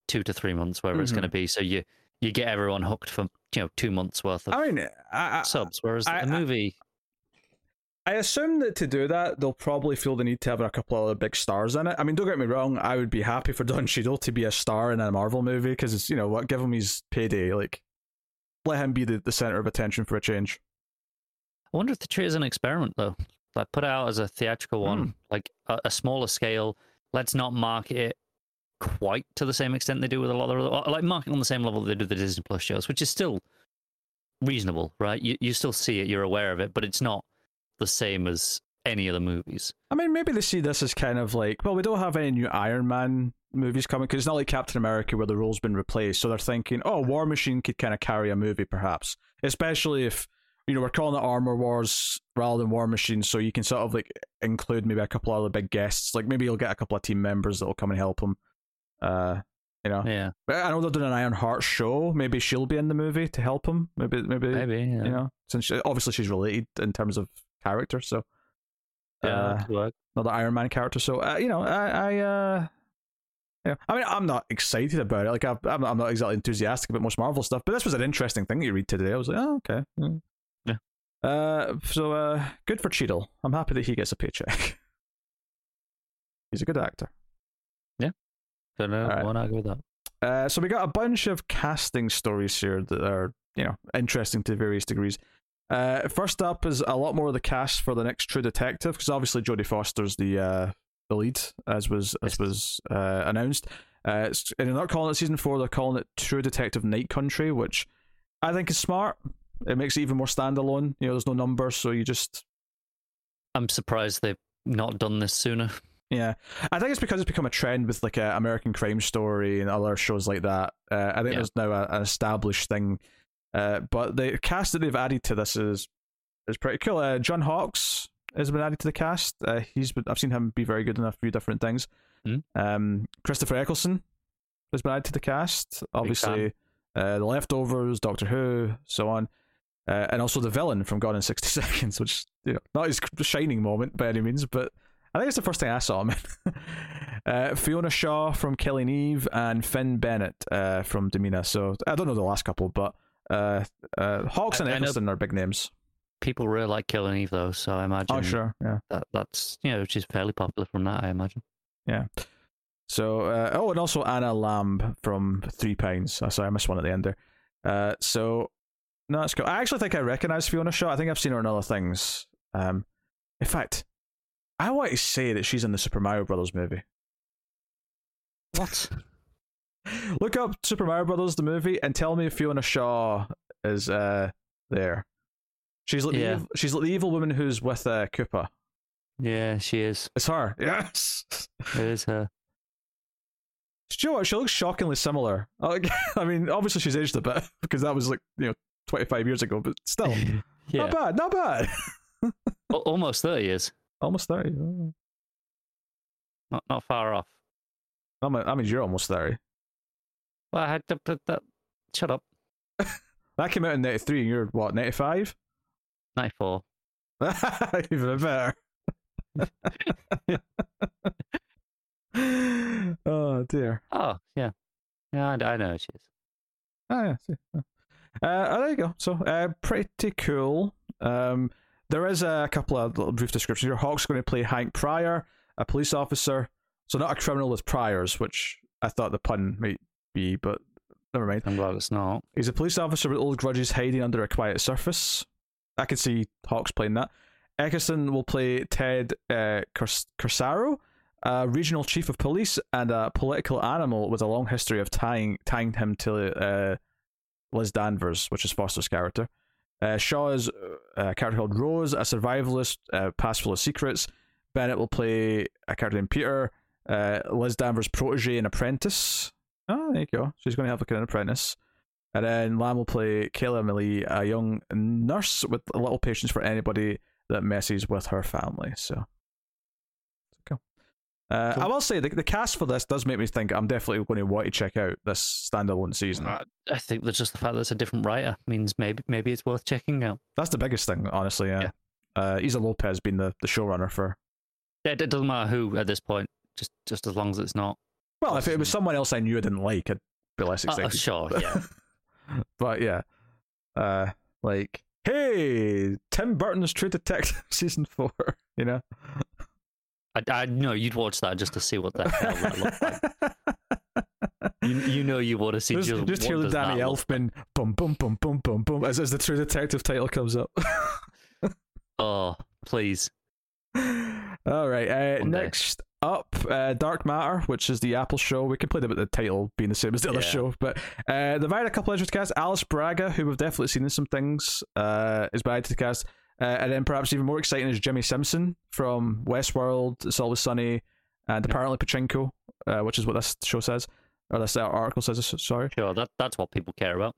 two to three months, wherever it's going to be. So you, you get everyone hooked for, you know, two months worth of I mean, I, I, subs, whereas I- a movie, I assume that to do that, they'll probably feel the need to have a couple of other big stars in it. I mean, don't get me wrong, I would be happy for Don Cheadle to be a star in a Marvel movie because it's, you know what, give him his payday. Like, let him be the, the center of attention for a change. I wonder if the treat is an experiment though. Like put it out as a theatrical one, Hmm. like a, a smaller scale. Let's not market it quite to the same extent they do with a lot of other, uh, like market on the same level they do the Disney Plus shows, which is still reasonable, right? You you still see it, you're aware of it, but it's not the same as any of the movies. I mean, maybe they see this as kind of like, well, we don't have any new Iron Man movies coming because it's not like Captain America where the role's been replaced. So they're thinking, oh, War Machine could kind of carry a movie, perhaps, especially if you know we're calling it Armor Wars rather than War Machine, so you can sort of like include maybe a couple other big guests, like maybe you'll get a couple of team members that will come and help him. Uh, you know, Yeah, but I know they're doing an Iron Heart show. Maybe she'll be in the movie to help him. Maybe, maybe, maybe. Yeah, you know, since she, obviously she's related in terms of character, so yeah uh, that could work. another Iron Man character. So uh, you know, I, I, uh, yeah, I mean, I'm not excited about it. Like, I, I'm, I'm not exactly enthusiastic about most Marvel stuff, but this was an interesting thing you read today. I was like, oh, okay, mm. Yeah. Uh, so uh, good for Cheadle. I'm happy that he gets a paycheck. He's a good actor. Don't know. alright. Won't argue with that. Uh, so we got a bunch of casting stories here that are, you know, interesting to various degrees. Uh, first up is a lot more of the cast for the next True Detective, because obviously Jodie Foster's the uh, the lead, as was as was uh, announced. Uh, it's- and they're not calling it season four; they're calling it True Detective Night Country, which I think is smart. It makes it even more standalone. You know, there's no numbers, so you just I'm surprised they've not done this sooner. Yeah, I think it's because it's become a trend with like a American Crime Story and other shows like that. Uh, I think Yeah. there's now a, an established thing. Uh, but the cast that they've added to this is is pretty cool. Uh, John Hawkes has been added to the cast. Uh, he's been, I've seen him be very good in a few different things. Hmm. Um, Christopher Eccleston has been added to the cast. Obviously, uh, the Leftovers, Doctor Who, so on. Uh, and also the villain from Gone in 60 Seconds, which, you know, not his shining moment by any means, but I think it's the first thing I saw him in. uh, Fiona Shaw from Killing Eve and Finn Bennett uh, from Domina. So I don't know the last couple, but uh, uh, Hawks and I- I Eccleston are big names. People really like Killing Eve though, so I imagine Oh, sure. Yeah. that that's you know, which is fairly popular from that, I imagine. Yeah. So, uh, oh, and also Anna Lambe from Three Pines. Oh, sorry, I missed one at the end there. Uh, so, no, that's cool. I actually think I recognize Fiona Shaw. I think I've seen her in other things. Um, in fact, I want to say that she's in the Super Mario Brothers movie. What? Look up Super Mario Brothers the movie and tell me if Fiona Shaw is uh there. She's like the Yeah. ev- she's like the evil woman who's with uh, Koopa. Yeah, she is. It's her. Yes. It is her. Do you know what? She looks shockingly similar. Like, I mean, obviously she's aged a bit because that was like you know twenty five years ago, but still, yeah, not bad, not bad. Almost thirty years. Almost thirty. Not not far off. That mean- that means you're almost thirty. Well, I had to put that. Shut up. That came out in ninety three, and you're what ninety five? Ninety four. Even better. oh dear. Oh yeah, yeah. I, I know she is. Oh yeah. Uh, oh, there you go. So, uh, pretty cool. Um, there is a couple of little brief descriptions here. Hawk's going to play Hank Prior, a police officer. So not a criminal with priors, which I thought the pun might be, but never mind. I'm glad it's not. He's a police officer with old grudges hiding under a quiet surface. I could see Hawks playing that. Eccleston will play Ted uh, Corsaro, a regional chief of police and a political animal with a long history of tying tying him to uh, Liz Danvers, which is Foster's character. Uh, Shaw is uh, character called Rose, a survivalist, uh, past full of secrets. Bennett will play a character named Peter, uh, Liz Danvers' protege and apprentice. Oh, there you go. She's going to have like an apprentice. And then Lamb will play Kayla Millie, a young nurse with a little patience for anybody that messes with her family. So. Uh, cool. I will say the, the cast for this does make me think I'm definitely going to want to check out this standalone season. I think that just the fact that it's a different writer means maybe maybe it's worth checking out. That's the biggest thing, honestly. Yeah. yeah. Uh, Issa Lopez being the, the showrunner for. It, it doesn't matter who at this point, just just as long as it's not. Well, if it was someone else I knew I didn't like, I'd be less excited. Uh, sure, yeah. but yeah, uh, like, hey, Tim Burton's True Detective season four. You know, I, I know you'd watch that just to see what the hell that looked like. You, you know you want to see just, just, just hear the Danny Elfman boom boom boom boom boom boom as, as the True Detective title comes up. oh, please. All right. Uh, next up, uh, Dark Matter, which is the Apple show. We complained about the title being the same as the other show, but uh, they've added a couple of extra cast. Alice Braga, who we've definitely seen in some things, uh, is added to the cast. Uh, and then perhaps even more exciting is Jimmy Simpson from Westworld, It's Always Sunny, and apparently Pachinko, uh, which is what this show says, or this article says. Sorry. Sure, that, that's what people care about.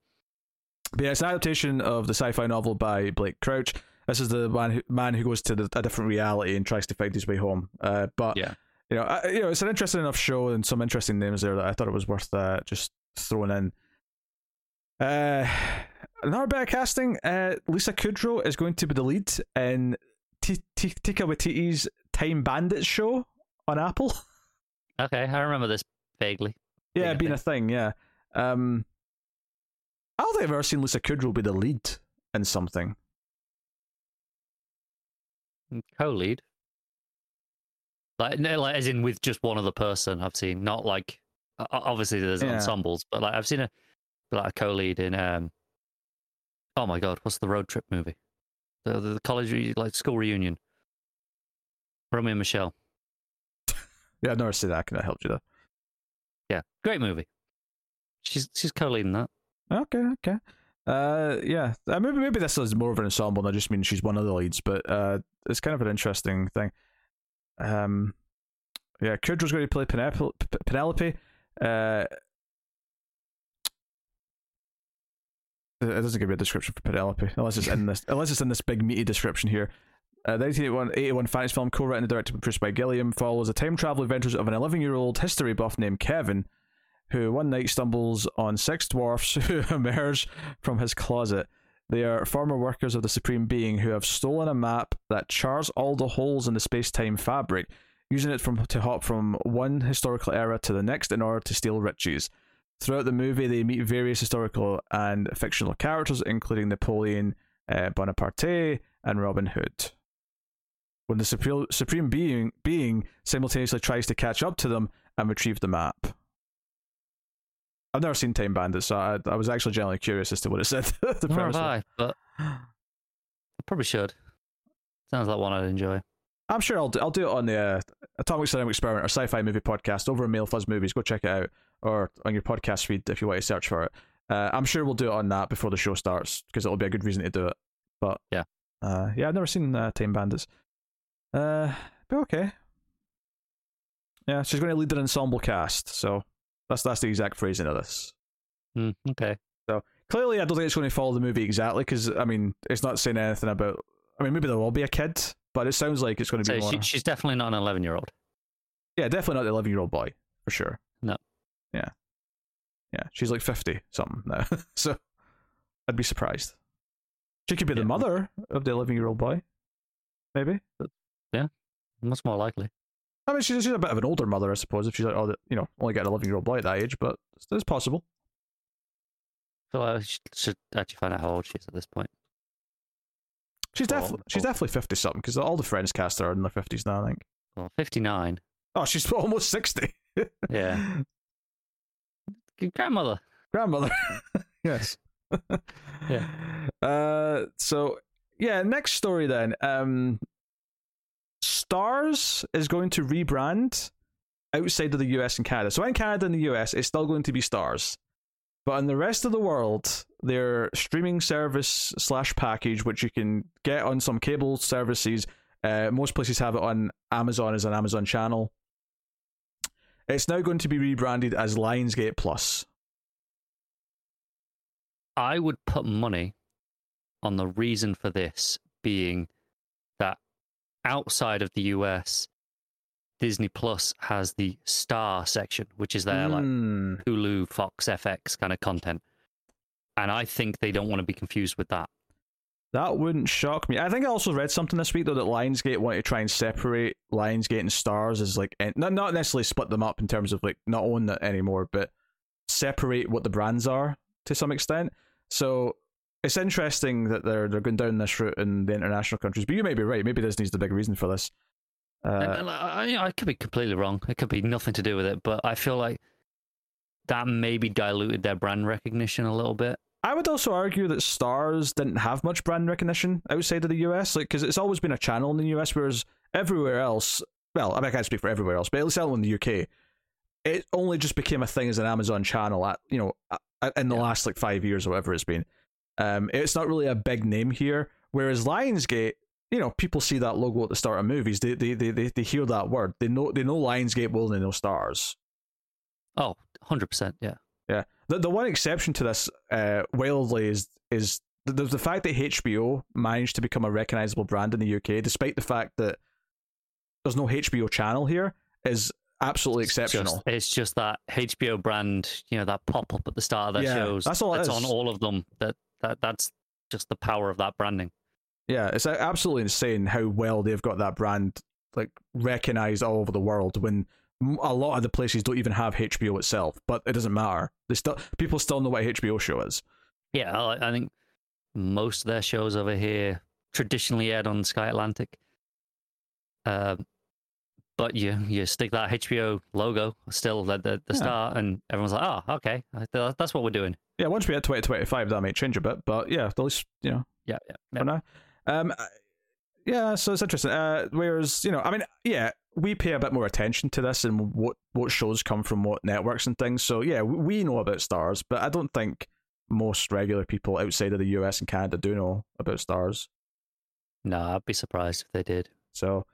But yeah, it's an adaptation of the sci-fi novel by Blake Crouch. This is the man who, man who goes to the, a different reality and tries to find his way home. Uh, but yeah you know, I, you know, it's an interesting enough show and some interesting names there that I thought it was worth uh, just throwing in. Uh, another bit of casting. Uh, Lisa Kudrow is going to be the lead in T- T- Taika Waititi's Time Bandits show on Apple. Okay, I remember this vaguely. Yeah, being a thing. Yeah. Um, I don't think I've ever seen Lisa Kudrow be the lead in something. Co-lead. Like, no, like as in with just one other person. I've seen not like obviously there's yeah. ensembles, but like I've seen a like a co-lead in um. Oh my god, what's the road trip movie? The the, the college like school reunion. Romy and Michele. yeah, I've never seen that. Can I help you there? Yeah, great movie. She's she's co-leading that. Okay, okay. Uh, yeah. Uh, maybe maybe this is more of an ensemble. And I just mean she's one of the leads, but uh, it's kind of an interesting thing. Um, yeah, Kudrow's going to play Penelope. Uh, it doesn't give me a description for Penelope unless it's in this unless it's in this big meaty description here. Uh, the 1981 fantasy film, co-written and directed and produced by Gilliam, follows the time travel adventures of an 11-year-old history buff named Kevin, who one night stumbles on six dwarfs who emerge from his closet. They are former workers of the Supreme Being who have stolen a map that charts all the holes in the space time fabric, using it from, to hop from one historical era to the next in order to steal riches. Throughout the movie, they meet various historical and fictional characters, including Napoleon uh, Bonaparte and Robin Hood. When the supreme, supreme being, being simultaneously tries to catch up to them and retrieve the map. I've never seen Time Bandits, so I, I was actually genuinely curious as to what it said. the Nor have I, but I probably should. Sounds like one I'd enjoy. I'm sure I'll do, I'll do it on the uh, Atomic Cinema Experiment or Sci-Fi Movie Podcast over at Mail Fuzz Movies. Go check it out, or on your podcast feed if you want to search for it. Uh, I'm sure we'll do it on that before the show starts because it'll be a good reason to do it. But yeah, uh, yeah, I've never seen uh, Time Bandits. Uh, but okay. Yeah, she's going to lead an ensemble cast, so that's that's the exact phrasing of this. Mm, okay. So clearly, I don't think it's going to follow the movie exactly because I mean, it's not saying anything about. I mean, maybe there will be a kid, but it sounds like it's going to be. So more... she, she's definitely not an eleven-year-old. Yeah, definitely not the eleven-year-old boy for sure. Yeah. Yeah, she's like fifty something now, so I'd be surprised. She could be yeah. the mother of the eleven-year-old boy, maybe. Yeah, much more likely. I mean, she's, she's a bit of an older mother, I suppose, if she's like, oh, you know, only got an 11 year old boy at that age, but it's, it's possible. So uh, I should actually find out how old she is at this point. She's definitely she's definitely fifty something because all the friends cast are in their fifties now. I think. Well, fifty nine. Oh, she's almost sixty. yeah. Grandmother. Grandmother. yes. yeah. Uh, so yeah, next story then. Um, Stars is going to rebrand outside of the US and Canada. So in Canada and the US, it's still going to be Stars. But in the rest of the world, their streaming service slash package, which you can get on some cable services, uh, most places have it on Amazon as an Amazon channel. It's now going to be rebranded as Lionsgate Plus. I would put money on the reason for this being that outside of the US, Disney Plus has the Star section, which is their like Mm. Hulu, Fox, FX kind of content. And I think they don't want to be confused with that. That wouldn't shock me. I think I also read something this week though that Lionsgate want to try and separate Lionsgate and Stars as like not not necessarily split them up in terms of like not own that anymore, but separate what the brands are to some extent. So it's interesting that they're they're going down this route in the international countries. But you may be right. Maybe Disney's the big reason for this. Uh, I, I, I could be completely wrong. It could be nothing to do with it, but I feel like that maybe diluted their brand recognition a little bit. I would also argue that Stars didn't have much brand recognition outside of the US, like because it's always been a channel in the US, whereas everywhere else, well, I, mean, I can't speak for everywhere else, but at least in the UK, it only just became a thing as an Amazon channel at you know in the Yeah. last like five years or whatever it's been. Um, it's not really a big name here, whereas Lionsgate, you know, people see that logo at the start of movies, they they they they, they hear that word, they know they know Lionsgate than they know Stars. Oh, 100%. Yeah. Yeah. The the one exception to this, uh, wildly is is the, the fact that HBO managed to become a recognizable brand in the UK, despite the fact that there's no HBO channel here, is absolutely It's just- exceptional. It's just that HBO brand, you know, that pop up at the start of their Yeah, shows. that's all it That's on all of them. That that that's just the power of that branding. Yeah, it's absolutely insane how well they've got that brand like recognized all over the world. When a lot of the places don't even have HBO itself, but it doesn't matter. They still people still know what a HBO show is. Yeah, I, I think most of their shows over here traditionally aired on Sky Atlantic. Um, but you you stick that HBO logo still at the, the Yeah. start, and everyone's like, "Oh, okay, that's what we're doing." Yeah, once we hit twenty twenty five, that might change a bit, but yeah, at least you know Yeah, yeah, yeah. for now. Um, uh, yeah, so it's interesting. Uh, whereas you know, I mean, yeah, we pay a bit more attention to this and what what shows come from what networks and things. So yeah, we- we know about stars, but I don't think most regular people outside of the US and Canada do know about stars. No, I'd be surprised if they did. So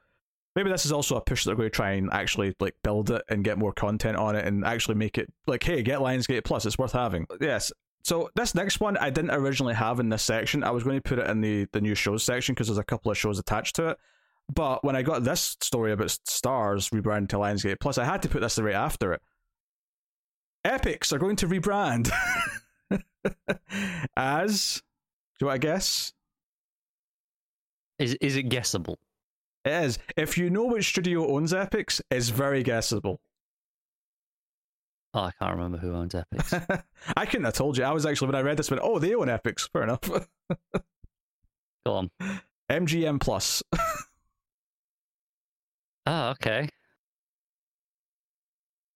maybe this is also a push that they're going to try and actually like build it and get more content on it and actually make it like, hey, get Lionsgate Plus, it's worth having. Yes. So this next one I didn't originally have in this section. I was going to put it in the the new shows section because there's a couple of shows attached to it. But when I got this story about Stars rebranding to Lionsgate Plus, I had to put this the right after it. Epix are going to rebrand as. Do you want to guess? Is is it guessable? It is. If you know which studio owns Epix, it's very guessable. Oh, I can't remember who owns Epix. I couldn't have told you. I was actually when I read this, went, "Oh, they own Epix." Fair enough. Go on. MGM Plus. Oh, okay.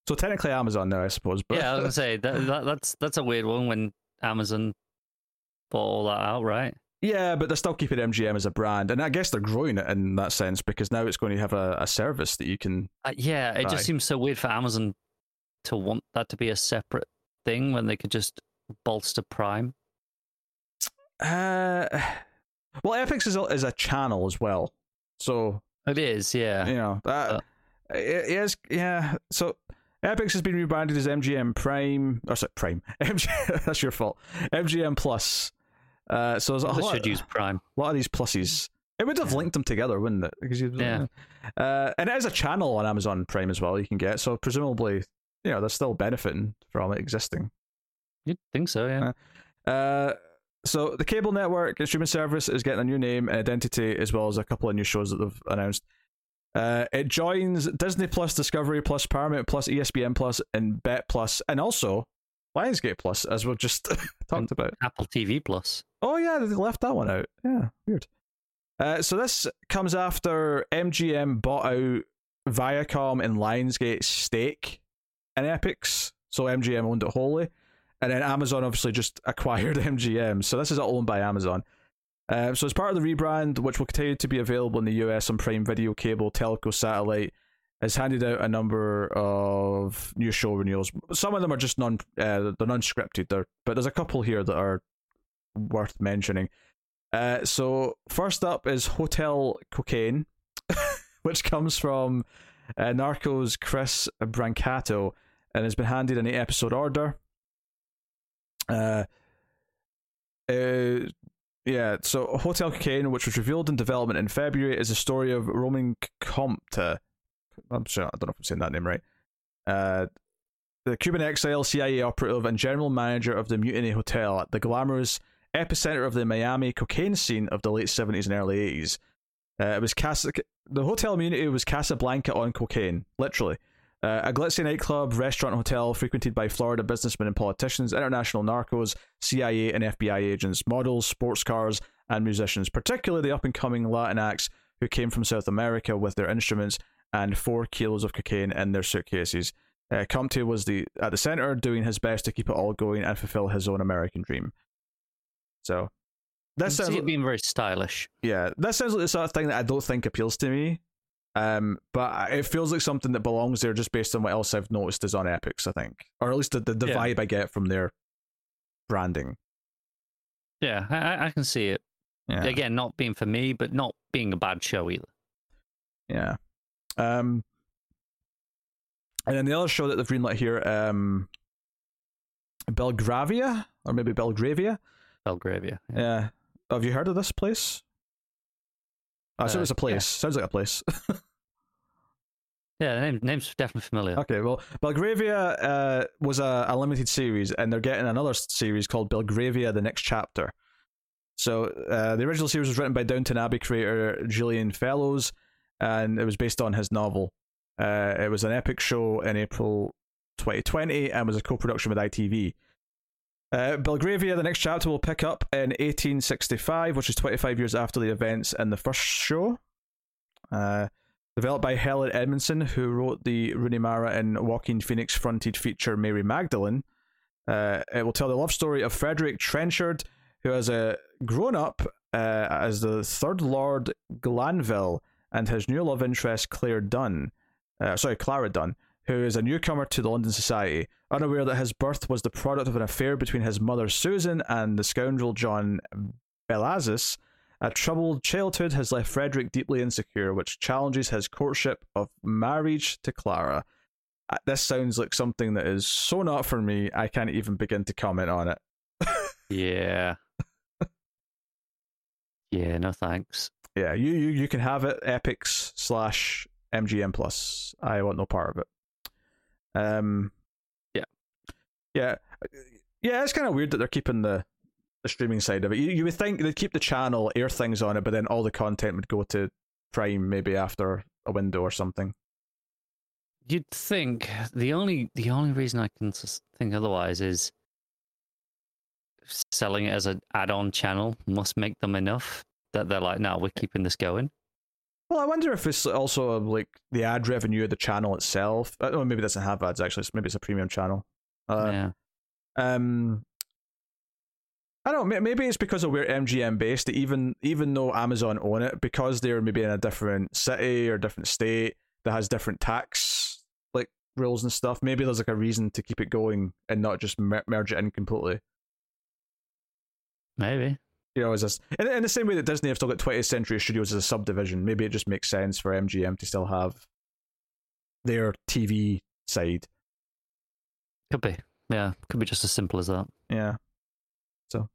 So technically Amazon now, I suppose. But Yeah, I was gonna say that, that that's that's a weird one when Amazon bought all that out, right? yeah, but they're still keeping MGM as a brand, and I guess they're growing it in that sense because now it's going to have a, a service that you can. Uh, yeah, it just seems so weird for Amazon to want that to be a separate thing when they could just bolster Prime. Uh, well, Epix is a, is a channel as well, so It is, yeah. you know that Uh. it is yeah so Epix has been rebranded as MGM Prime or sorry Prime MG, that's your fault MGM Plus uh so there's a lot, should use Prime. A lot of these pluses it would have linked them together wouldn't it because you, Yeah. uh and it is a channel on Amazon Prime as well you can get so presumably you know they're still benefiting from it existing You'd think so, yeah. uh, so the cable network and streaming service is getting a new name and identity, as well as a couple of new shows that they've announced. Uh, it joins Disney Plus, Discovery Plus, Paramount Plus, ESPN Plus, and Bet Plus, and also Lionsgate Plus, as we've just talked about. Apple TV Plus. Oh yeah, they left that one out. Yeah, weird. Uh, so this comes after MGM bought out Viacom and Lionsgate's stake in Epix, so MGM owned it wholly, and then Amazon obviously just acquired MGM. So this is all owned by Amazon. Uh, so, as part of the rebrand, which will continue to be available in the US on Prime Video, cable, telco, satellite, has handed out a number of new show renewals. Some of them are just non, uh, they're non-scripted. They're, but there's a couple here that are worth mentioning. Uh, so first up is Hotel Cocaine, which comes from uh, Narcos Chris Brancato and has been handed an eight-episode order. Uh, uh, yeah, so Hotel Cocaine, which was revealed in development in February, is a story of Roman Comte. I'm sure I don't know if I'm saying that name right. Uh, the Cuban exile, CIA operative, and general manager of the Mutiny Hotel at the glamorous epicenter of the Miami cocaine scene of the late 70s and early 80s. Uh, it was Casa- the hotel immunity was Casablanca on cocaine, literally. Uh, a glitzy nightclub, restaurant, hotel frequented by Florida businessmen and politicians, international narcos, CIA and FBI agents, models, sports cars, and musicians, particularly the up and coming Latin acts who came from South America with their instruments and four kilos of cocaine in their suitcases. Uh, Comte was the at the center, doing his best to keep it all going and fulfill his own American dream. So that sounds like being very stylish. Yeah, that sounds like the sort of thing that I don't think appeals to me. Um, but it feels like something that belongs there just based on what else I've noticed is on Epix, I think, or at least the the, the yeah. vibe I get from their branding. Yeah, I, I can see it. Yeah. Again, not being for me, but not being a bad show either. Yeah. Um, and then the other show that they've greenlit here, um, Belgravia, or maybe Belgravia. Belgravia. Yeah. yeah. Have you heard of this place? I assume uh, it's a place. Yeah. Sounds like a place. yeah, the name, name's definitely familiar. Okay, well, Belgravia uh, was a, a limited series, and they're getting another series called Belgravia: The Next Chapter. So uh, the original series was written by Downton Abbey creator Julian Fellowes, and it was based on his novel. Uh, it was an epic show in April 2020 and was a co-production with ITV. Uh, Belgravia, the next chapter will pick up in 1865, which is 25 years after the events in the first show. Uh, developed by Helen Edmondson, who wrote the Rooney Mara and Joaquin Phoenix fronted feature Mary Magdalene. Uh, it will tell the love story of Frederick Trenchard, who has uh, grown up uh, as the third Lord Glanville and his new love interest, Claire Dunn. Uh, sorry, Clara Dunn, who is a newcomer to the London Society, unaware that his birth was the product of an affair between his mother Susan and the scoundrel John Bellasis. A troubled childhood has left Frederick deeply insecure, which challenges his courtship of marriage to Clara. Uh, this sounds like something that is so not for me, I can't even begin to comment on it. yeah. yeah, no thanks. Yeah, you, you you can have it. Epix slash MGM Plus. I want no part of it. Um, yeah, yeah, yeah. It's kind of weird that they're keeping the the streaming side of it. You you would think they'd keep the channel, air things on it, but then all the content would go to Prime maybe after a window or something. You'd think the only the only reason I can think otherwise is selling it as an add-on channel must make them enough that they're like, no, we're keeping this going. Well, I wonder if it's also like the ad revenue of the channel itself. Oh, maybe it doesn't have ads actually. Maybe it's a premium channel. Uh, yeah. Um, I don't know. Maybe it's because of we're MGM based. Even even though Amazon own it, because they're maybe in a different city or different state that has different tax like rules and stuff. Maybe there's like a reason to keep it going and not just mer- merge it in completely. Maybe you know, as a, in, in the same way that Disney have still got 20th Century Studios as a subdivision, maybe it just makes sense for MGM to still have their TV side. Could be, yeah, could be just as simple as that. Yeah. So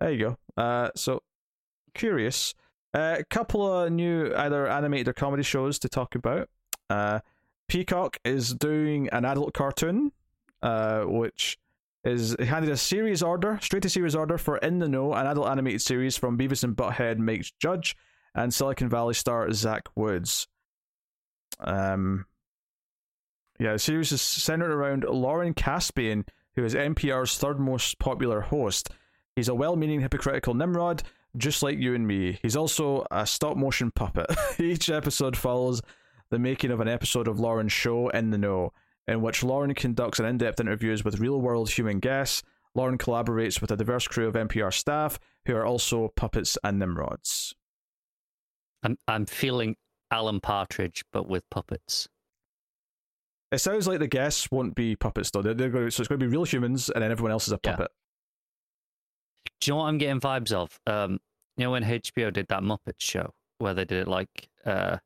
there you go. Uh, so curious. A uh, couple of new either animated or comedy shows to talk about. Uh, Peacock is doing an adult cartoon, uh, which is handed a series order, straight to series order for In the Know, an adult animated series from Beavis and Butthead Mike Judge and Silicon Valley star Zach Woods. Um, yeah, the series is centered around Lauren Caspian, who is NPR's third most popular host. He's a well meaning hypocritical Nimrod, just like you and me. He's also a stop motion puppet. Each episode follows the making of an episode of Lauren's show In the Know in which Lauren conducts an in depth interviews with real world human guests. Lauren collaborates with a diverse crew of NPR staff who are also puppets and Nimrods. I'm I'm feeling Alan Partridge, but with puppets. It sounds like the guests won't be puppets though. They're, they're going to, so it's going to be real humans, and then everyone else is a Yeah. puppet. Do you know what I'm getting vibes of? Um, you know when HBO did that Muppet show where they did it like uh,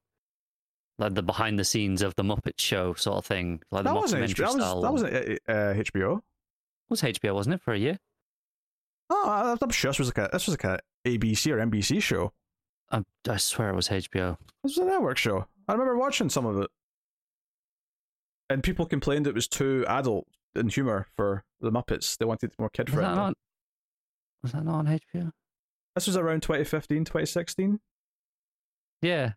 like the behind the scenes of the Muppet show sort of thing, like that the wasn't mockumentary HBO. That, style. was, that wasn't uh, uh, HBO. It was HBO, wasn't it, for a year? Oh, I- I'm sure this was like a this was like a ABC or NBC show. I, I swear it was HBO. This was a network show. I remember watching some of it, and people complained it was too adult in humor for the Muppets. They wanted more kid friendly. not? Was that not on HBO? This was around 2015, 2016. Yeah.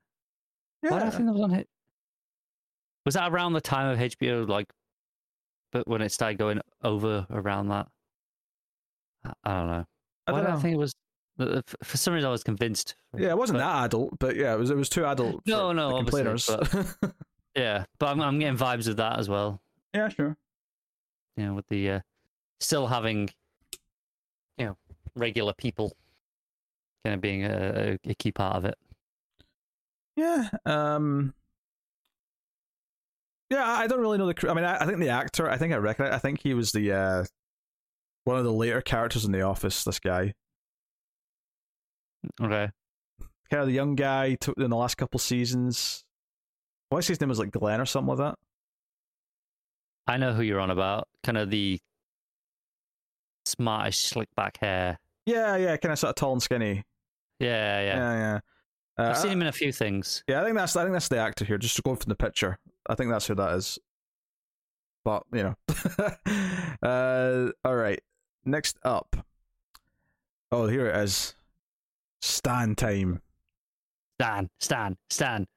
Why do I Yeah, think that was on? H- Was that around the time of HBO, like, but when it started going over around that? I, I don't know. I Why don't did know. I think it was? uh, For some reason, I was convinced. yeah, it wasn't but- that adult, but yeah, it was. It was too adult. No, for no, the obviously, complainers. Yeah, but I'm, I'm getting vibes of that as well. yeah, sure. You know, with the uh, still having, you know, regular people kind of being a, a key part of it. Yeah. Um. Yeah, I don't really know the. I mean, I, I think the actor. I think I reckon. I think he was the uh, one of the later characters in The Office. This guy, Okay. kind of the young guy took in the last couple seasons. I want to say his name was like Glenn or something like that. I know who you're on about. Kind of the smartish, slick back hair. Yeah, yeah, kind of sort of tall and skinny. Yeah, yeah. Yeah, yeah. Uh, I've seen him in a few things. Yeah, I think that's I think that's the actor here. Just going from the picture, I think that's who that is. But you know, uh, all right. Next up, oh here it is, Stan time. Stan, Stan, Stan.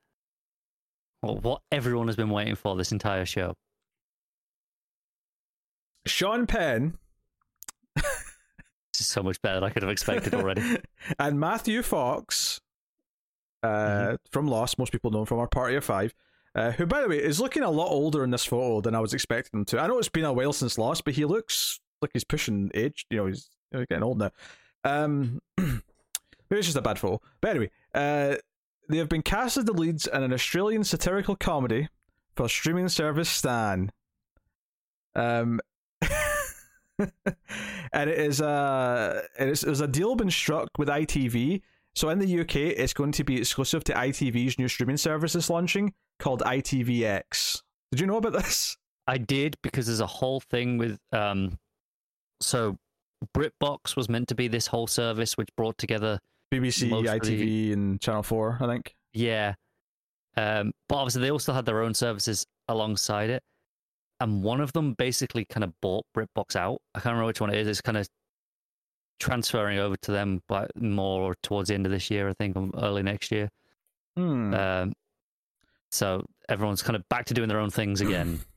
Well, what everyone has been waiting for this entire show. Sean Penn This is so much better than I could have expected already. and Matthew Fox, uh, Mhm. from Lost. Most people know him from our Party of Five. Uh, who, by the way, is looking a lot older in this photo than I was expecting him to. I know it's been a while since Lost, but he looks like he's pushing age. You know, he's you know, getting old now. Um, maybe it's just a bad photo. But anyway, uh, they have been cast as the leads in an Australian satirical comedy for streaming service Stan. Um, and it is uh, it is, there's a deal been struck with ITV. So in the UK, it's going to be exclusive to ITV's new streaming service that's launching called ITVX. Did you know about this? I did because there's a whole thing with um so BritBox was meant to be this whole service which brought together BBC, Mostly- ITV, and Channel Four, I think. yeah. Um but obviously they also had their own services alongside it. And one of them basically kind of bought BritBox out. I can't remember which one it is. It's kind of transferring over to them by more towards the end of this year, I think, or early next year. Hmm. Um so everyone's kind of back to doing their own things again.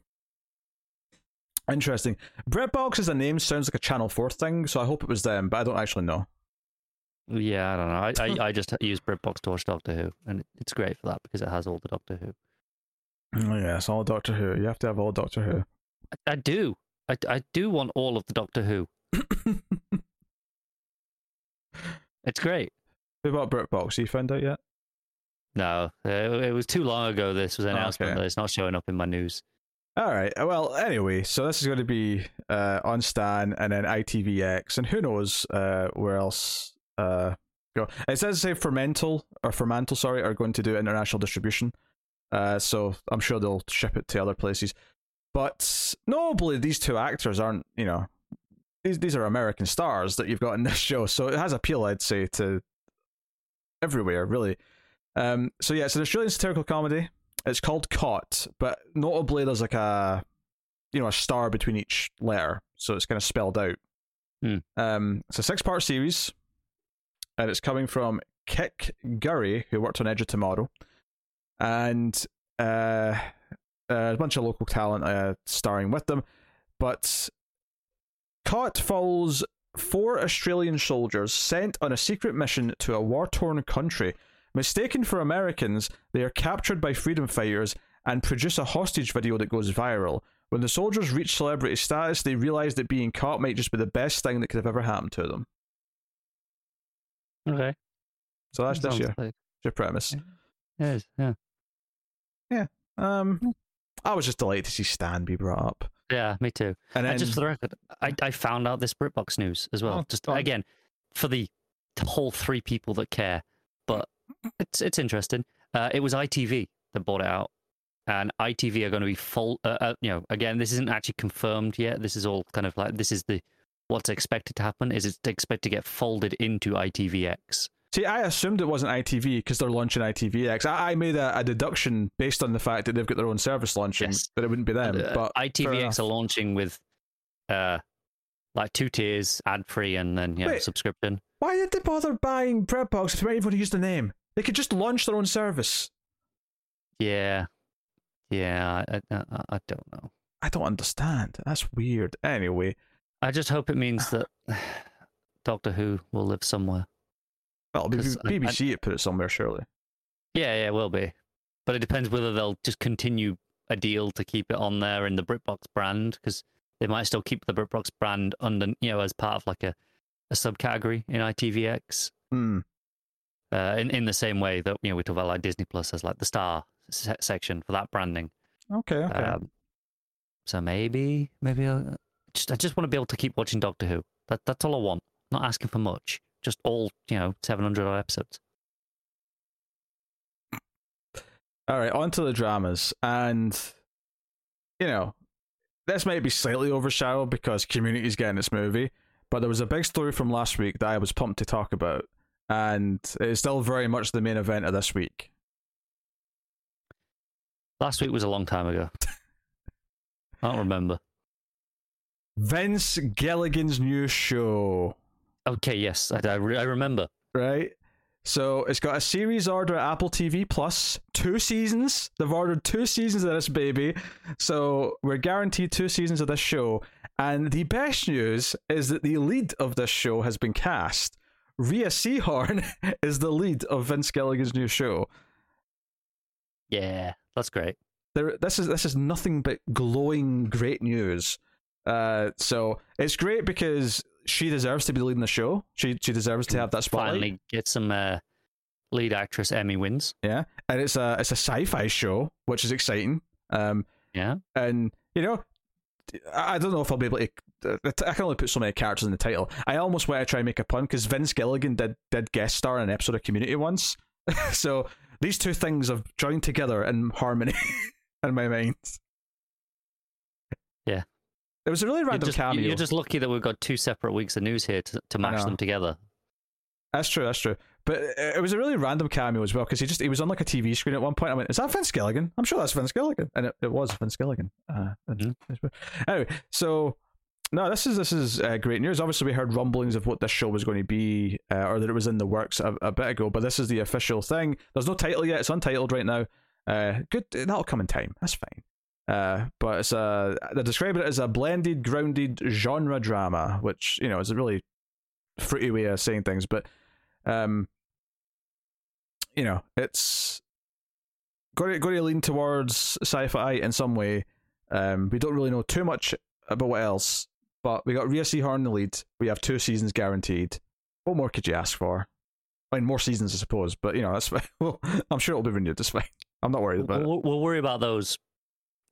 Interesting. BritBox as a name sounds like a Channel Four thing, so I hope it was them, but I don't actually know. Yeah, I don't know. I, I, I just use BritBox to watch Doctor Who, and it's great for that because it has all the Doctor Who. Oh yeah, it's all Doctor Who. You have to have all Doctor Who. I, I do. I, I do want all of the Doctor Who. It's great. Who about BritBox? You found out yet? No, uh, it was too long ago. This was an Oh, announcement okay. that it's not showing up in my news. All right. Well, anyway, so this is going to be uh, on Stan and then ITVX, and who knows uh, where else uh, go. It says say Fermental or Fermantle, sorry, are going to do international distribution. Uh, so I'm sure they'll ship it to other places. But notably, these two actors aren't, you know, these these are American stars that you've got in this show, so it has appeal, I'd say, to everywhere, really. Um, so yeah, it's an Australian satirical comedy. It's called Caught, but notably there's like a you know a star between each letter, so it's kind of spelled out. Hmm. Um, it's a six part series, and it's coming from Kick Gurry, who worked on Edge of Tomorrow, and uh, a bunch of local talent uh, starring with them. But Caught follows four Australian soldiers sent on a secret mission to a war torn country. Mistaken for Americans, they are captured by freedom fighters and produce a hostage video that goes viral. When the soldiers reach celebrity status, they realize that being caught might just be the best thing that could have ever happened to them. Okay. So that's this Sounds your, like- your premise. Is, yeah. Yeah um, I was just delighted to see Stan be brought up. Yeah, me too. And then, And just for the record, I, I found out this BritBox news as well. Oh, just again, for the whole three people that care, but it's it's interesting. Uh, it was ITV that bought it out, and ITV are going to be full. Uh, uh, you know, again, this isn't actually confirmed yet. This is all kind of like this is the what's expected to happen. Is it's expected to get folded into ITVX. See, I assumed it wasn't ITV because they're launching ITVX. I, I made a, a deduction based on the fact that they've got their own service launching Yes. that it wouldn't be them. Uh, but ITVX are launching with, uh, like two tiers, ad free, and then yeah, Wait. subscription. Why did they bother buying BritBox if they weren't even going to use the name? They could just launch their own service. Yeah, yeah. I, I- I don't know. I don't understand. That's weird. Anyway, I just hope it means that Doctor Who will live somewhere. Well, B- 'Cause I- BBC it put it somewhere surely. Yeah, yeah, it will be. But it depends whether they'll just continue a deal to keep it on there in the BritBox brand, because they might still keep the BritBox brand under, you know, as part of like a, a subcategory in ITVX. Hmm. Uh, in in the same way that you know we talk about like Disney Plus as like the star se- section for that branding. Okay. Okay. Um, so maybe, maybe I'll, just I just want to be able to keep watching Doctor Who. That that's all I want. Not asking for much. Just all you know, seven hundred odd episodes. All right, on to the dramas. And, you know, this might be slightly overshadowed because Community's getting its movie, but there was a big story from last week that I was pumped to talk about. And it's still very much the main event of this week. Last week was a long time ago. I don't remember. Vince Gilligan's new show, Okay, yes, I I, re- I remember. right? So it's got a series order at Apple TV Plus, two seasons. They've ordered two seasons of this baby. So we're guaranteed two seasons of this show. And the best news is that the lead of this show has been cast. Rhea Seehorn is the lead of Vince Gilligan's new show. Yeah, that's great. There, this is this is nothing but glowing great news. Uh, so it's great because she deserves to be leading the show. She she deserves to have that spotlight. Finally, get some uh, lead actress Emmy wins. Yeah, and it's a it's a sci-fi show, which is exciting. Um, Yeah, and you know, I I don't know if I'll be able to. I can only put so many characters in the title. I almost want to try and make a pun because Vince Gilligan did did guest star in an episode of Community once, so these two things have joined together in harmony in my mind. Yeah. It was a really you're random just, cameo. you're just lucky that we've got two separate weeks of news here to, to mash them together. That's true. That's true. But it was a really random cameo as well because he just he was on like a TV screen at one point. I went, "Is that Vince Gilligan?" I'm sure that's Vince Gilligan, and it, it was Vince Gilligan. Uh, and- Anyway, so no, this is this is uh, great news. Obviously, we heard rumblings of what this show was going to be, uh, or that it was in the works a, a bit ago. But this is the official thing. There's no title yet. It's untitled right now. Uh, good. That'll come in time. That's fine. Uh, but it's a they describe it as a blended, grounded genre drama, which you know is a really fruity way of saying things. But um, you know, it's going to, going to lean towards sci-fi in some way. Um, we don't really know too much about what else, but we got Rhea Seehorn in the lead. We have two seasons guaranteed. What more could you ask for? I mean, more seasons, I suppose, but you know, that's. Well, I'm sure it'll be renewed. It's fine. I'm not worried about it. We'll, we'll worry about those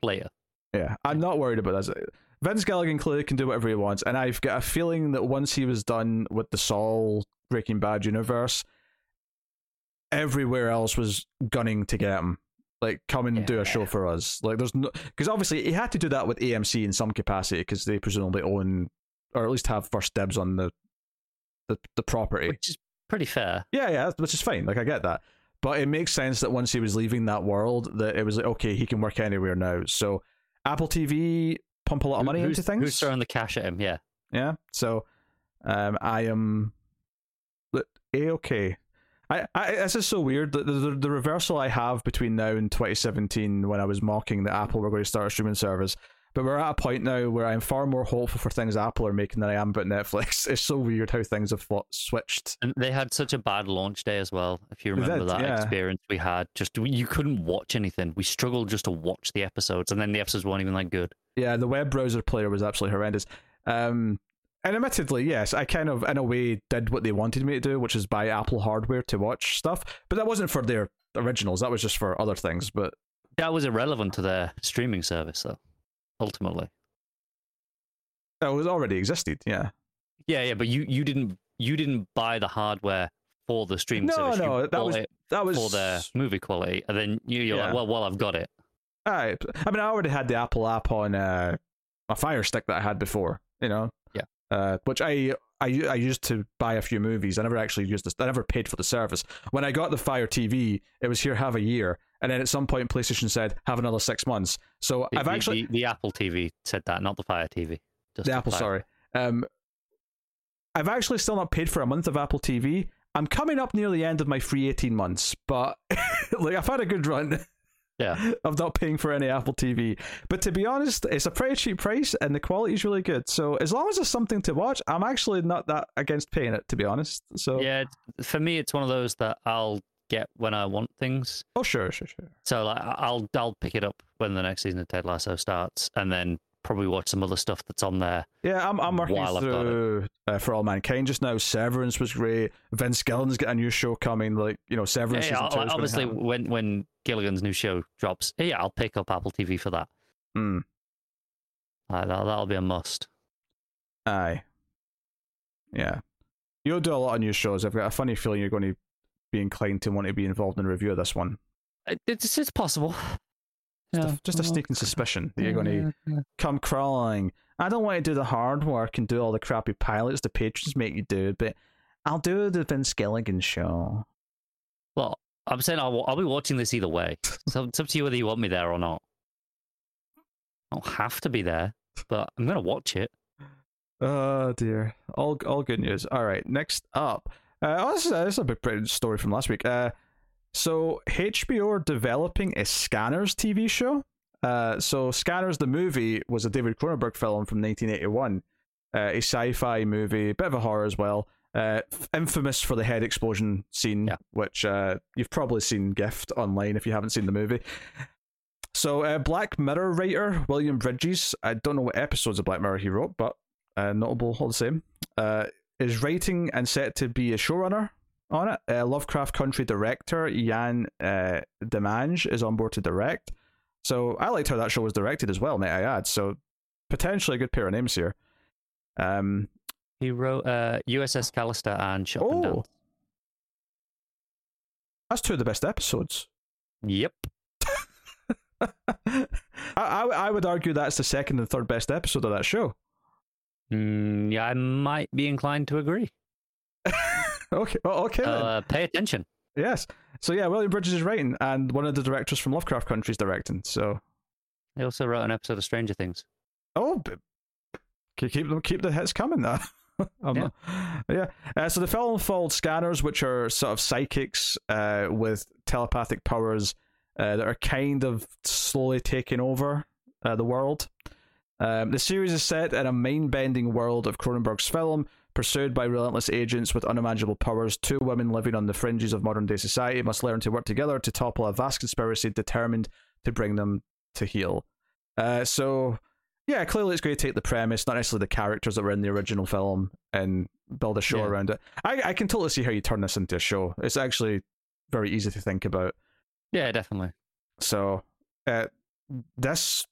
later. Yeah, I'm not worried about that. Vince Gilligan clearly can do whatever he wants, and I've got a feeling that once he was done with the Saul Breaking Bad universe, everywhere else was gunning to get him. Like, come and do a show for us. Like, there's no because obviously he had to do that with AMC in some capacity because they presumably own or at least have first dibs on the the, the property. Which is pretty fair. Yeah, yeah, which is fine. Like I get that, but it makes sense that once he was leaving that world, that it was like okay, he can work anywhere now. So Apple TV pump a lot of money who's, into things. Who's throwing the cash at him? Yeah. Yeah. So um, I am a okay. I, I this is so weird. The, the the reversal I have between now and 2017 when I was mocking that Apple were going to start a streaming service. But we're at a point now where I'm far more hopeful for things Apple are making than I am about Netflix. It's so weird how things have switched. And they had such a bad launch day as well. If you remember did, that yeah. experience we had, just you couldn't watch anything. We struggled just to watch the episodes, and then the episodes weren't even that good. Yeah, the web browser player was absolutely horrendous. Um, and admittedly, yes, I kind of, in a way, did what they wanted me to do, which is buy Apple hardware to watch stuff. But that wasn't for their originals. That was just for other things. But That was irrelevant to their streaming service, though. Ultimately. that was already existed. Yeah. Yeah, yeah, but you you didn't you didn't buy the hardware for the streaming No, service. no, you that was- That was for the movie quality, and then you, you're Yeah. like, well, well, I've got it. Aye. I mean, I already had the Apple app on uh, my Fire Stick that I had before, you know? Yeah. Uh, which I, I I used to buy a few movies. I never actually used this. I never paid for the service. When I got the Fire TV, it was here have a year, and then at some point PlayStation said have another six months. So The- I've actually the, the Apple TV said that, not the Fire TV. Just the Apple, Fire. sorry. Um, I've actually still not paid for a month of Apple TV. I'm coming up near the end of my free 18 months, but like I've had a good run. Yeah. of not paying for any Apple TV. But to be honest, it's a pretty cheap price and the quality is really good. So as long as there's something to watch, I'm actually not that against paying it, to be honest. So Yeah, for me, it's one of those that I'll get when I want things. oh sure, sure, sure. So like, I'll I'll pick it up when the next season of Ted Lasso starts, and then probably watch some other stuff that's on there. Yeah, I'm I'm working While I've got it. through uh, for all mankind just now. Severance was great. Vince Gilligan's got a new show coming. Like you know, Severance. Yeah, season two is gonna obviously, when when Gilligan's new show drops, yeah, I'll pick up Apple TV for that. Mm, Uh, that'll, that'll be a must. aye. Yeah, you'll do a lot of new shows. I've got a funny feeling you're going to be inclined to want to be involved in a review of this one. Uh, it's it's possible. Just, Yeah, a, just a sneaking suspicion that you're going to yeah, yeah. come crawling. I don't want to do the hard work and do all the crappy pilots the patrons make you do, but I'll do the Vince Gilligan show. Well, I'm saying I'll, I'll be watching this either way. So it's up to you whether you want me there or not. I don't have to be there, but I'm gonna watch it. Oh dear. All all good news. All right, next up. Uh, oh, this, is, this is a big story from last week. Uh, so HBO are developing a Scanners TV show. Uh, so Scanners, the movie, was a David Cronenberg film from 1981, uh, a sci-fi movie, bit of a horror as well. Uh, infamous for the head explosion scene, Yeah. which uh, you've probably seen gift online if you haven't seen the movie. So, uh, Black Mirror writer William Bridges, I don't know what episodes of Black Mirror he wrote, but uh, notable all the same, uh, is writing and set to be a showrunner on it. Uh, Lovecraft Country director Yann uh, Demange is on board to direct. So I liked how that show was directed as well, may I add. So potentially a good pair of names here. Um, He wrote uh, USS Callister and Shut oh, Down. that's two of the best episodes. Yep. I, I I would argue that's the second and third best episode of that show. Mm, yeah, I might be inclined to agree. okay, well, okay. Uh, pay attention. Yes. So yeah, William Bridges is writing, and one of the directors from Lovecraft Country is directing. So He also wrote an episode of Stranger Things. oh, keep them keep the hits coming. Though. I'm Yeah. not- yeah. Uh, so the film followed scanners, which are sort of psychics uh, with telepathic powers uh, that are kind of slowly taking over uh, the world. Um, the series is set in a mind-bending world of Cronenberg's film, pursued by relentless agents with unimaginable powers. Two women living on the fringes of modern-day society must learn to work together to topple a vast conspiracy determined to bring them to heel. Uh, so, yeah, clearly it's going to take the premise, not necessarily the characters that were in the original film, and build a show Yeah. around it. I, I can totally see how you turn this into a show. It's actually very easy to think about. Yeah, definitely. So, uh, this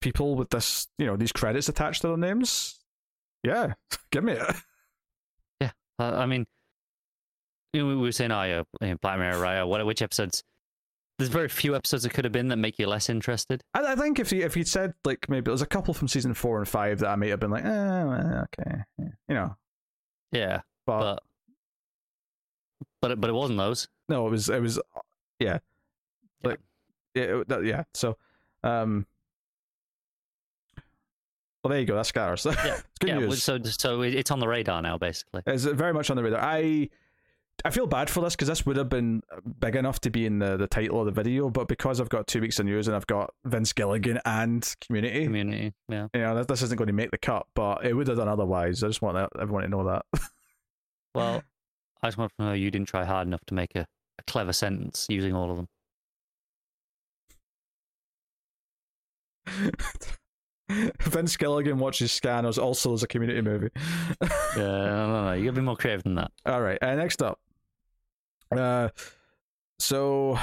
people with this, you know, these credits attached to their names, yeah, give me it. Uh, I mean, you know, we were saying, oh, yeah, Black Mirror, right? What, which episodes? There's very few episodes that could have been that make you less interested. I, I think if you if you'd said like maybe there's a couple from season four and five that I might have been like, eh, well, okay, yeah, you know, Yeah, but, but but it, but it wasn't those. no, it was it was, yeah, like yeah, it, that, yeah. So, um, well, there you go. That's Scars. Yeah, it's good yeah, news. so so it's on the radar now, basically. It's very much on the radar. I I feel bad for this because this would have been big enough to be in the, the title of the video, but because I've got two weeks of news and I've got Vince Gilligan and Community, Community, yeah. you know, this, this isn't going to make the cut, but it would have done otherwise. I just want that, everyone to know that. Well, I just want to know you didn't try hard enough to make a, a clever sentence using all of them. Vince Gilligan watches Scanners also as a community movie. Yeah, no, no, no. You gotta be more creative than that. All right. Uh, next up. Uh, so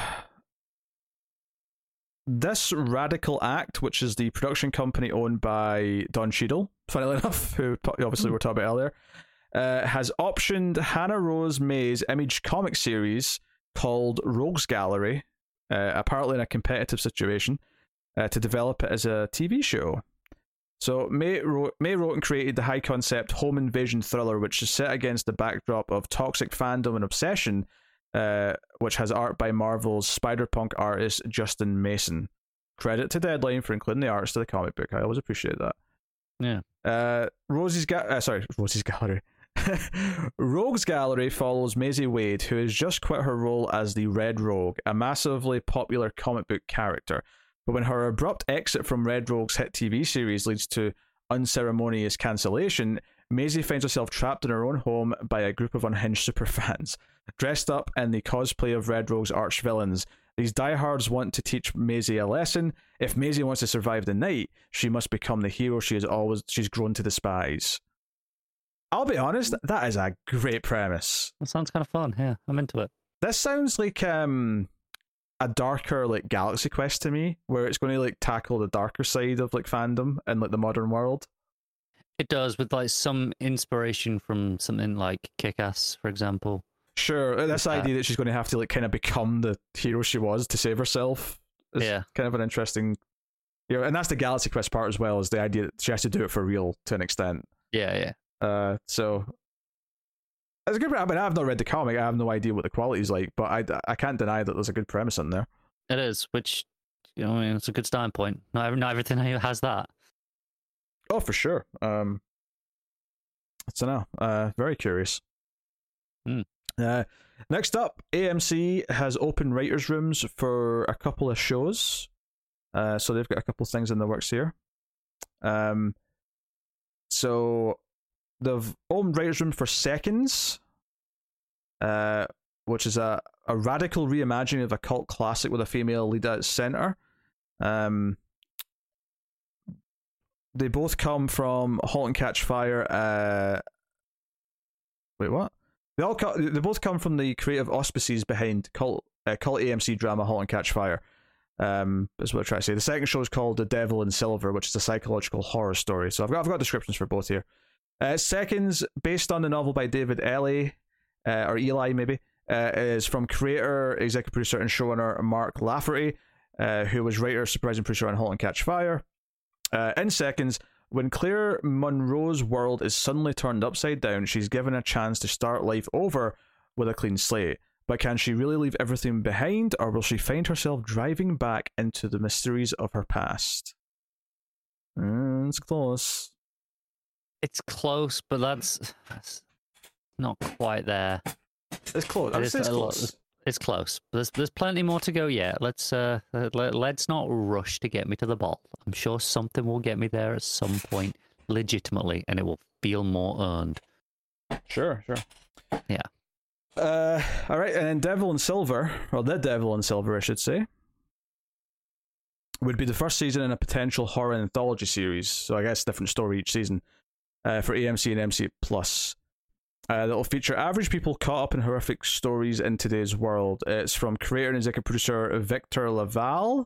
this Radical Act, which is the production company owned by Don Cheadle, funnily enough, who obviously we were talking about earlier, uh, has optioned Hannah Rose May's image comic series called Rogues Gallery, uh, apparently in a competitive situation, uh, to develop it as a TV show. So May wrote, May wrote and created the high concept home invasion thriller, which is set against the backdrop of toxic fandom and obsession, uh, which has art by Marvel's Spider Punk artist Justin Mason. Credit to Deadline for including the arts to the comic book. I always appreciate that. Yeah. Uh, Rosie's ga- uh, sorry, Rosie's Gallery. Rogue's Gallery follows Maisie Wade, who has just quit her role as the Red Rogue, a massively popular comic book character. But when her abrupt exit from Red Rogue's hit TV series leads to unceremonious cancellation, Maisie finds herself trapped in her own home by a group of unhinged superfans. Dressed up in the cosplay of Red Rogue's arch villains, these diehards want to teach Maisie a lesson. If Maisie wants to survive the night, she must become the hero she has always she's grown to despise. I'll be honest, that is a great premise. That sounds kind of fun. Yeah, I'm into it. This sounds like um a darker like Galaxy Quest to me, where it's going to like tackle the darker side of like fandom and like the modern world. It does with like some inspiration from something like Kick Ass, for example. Sure, uh, this that. idea that she's going to have to like kind of become the hero she was to save herself is Yeah. kind of an interesting. You know, and that's the Galaxy Quest part as well, is the idea that she has to do it for real to an extent. Yeah, yeah. Uh, so it's a good. I mean, I've not read the comic. I have no idea what the quality is like, but I, I can't deny that there's a good premise in there. It is, which you know, I mean, it's a good starting point. Not every, not everything has that. Oh, for sure. Um, so now, uh, very curious. Hmm. Uh, next up, AMC has open writers' rooms for a couple of shows. Uh, so they've got a couple of things in the works here. Um, so they've opened writers' room for Seconds, uh, which is a, a radical reimagining of a cult classic with a female lead at center. Um, they both come from *Halt and Catch Fire*. Uh, wait, what? They all co- they both come from the creative auspices behind cult uh, cult AMC drama *Halt and Catch Fire*. Um, is what I'm trying to say. The second show is called *The Devil in Silver*, which is a psychological horror story. So I've got I've got descriptions for both here. Uh, seconds, based on the novel by David Ellie, uh, or Eli maybe, uh, is from creator, executive producer, and showrunner Mark Lafferty, uh, who was writer, supervising producer on *Halt and Catch Fire*. Uh, in seconds, when Claire Monroe's world is suddenly turned upside down, she's given a chance to start life over with a clean slate. But can she really leave everything behind, or will she find herself driving back into the mysteries of her past? Mm, it's close. It's close, but that's, that's not quite there. It's close. I It would is say it's a lot- close. It's close. There's there's plenty more to go yet. Let's uh let, let's not rush to get me to the ball. I'm sure something will get me there at some point, legitimately, and it will feel more earned. Sure, sure. Yeah. Uh, all right, and then Devil and Silver, or The Devil and Silver, I should say, would be the first season in a potential horror anthology series. So I guess different story each season uh, for AMC and AMC Plus. Uh, that'll feature average people caught up in horrific stories in today's world. It's from creator and executive producer Victor LaValle,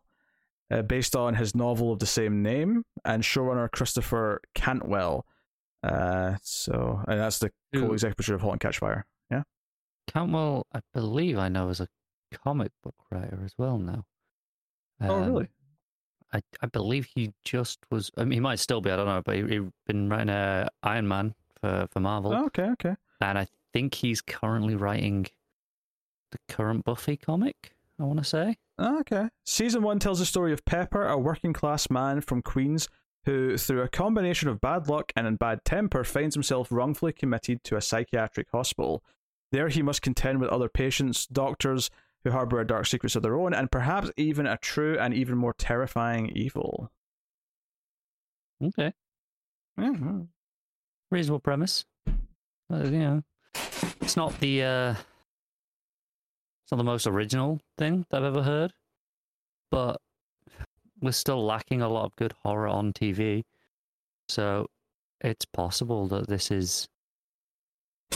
uh, based on his novel of the same name, and showrunner Christopher Cantwell. Uh, so, and that's the co-executive producer of *Halt and Catch Fire*. Yeah. Cantwell, I believe I know as a comic book writer as well now. oh, Um, really? I, I believe he just was. I mean, he might still be. I don't know, but he, he's been writing uh, Iron Man for for Marvel, Oh, okay, okay. and I think he's currently writing the current Buffy comic. I want to say. Oh, okay. Season one tells the story of Pepper, a working class man from Queens who, through a combination of bad luck and a bad temper, finds himself wrongfully committed to a psychiatric hospital. There, he must contend with other patients, doctors who harbor dark secrets of their own, and perhaps even a true and even more terrifying evil. Okay, Yeah. reasonable premise. Uh, you know, it's not the uh, it's not the most original thing that I've ever heard, but we're still lacking a lot of good horror on TV. So it's possible that this is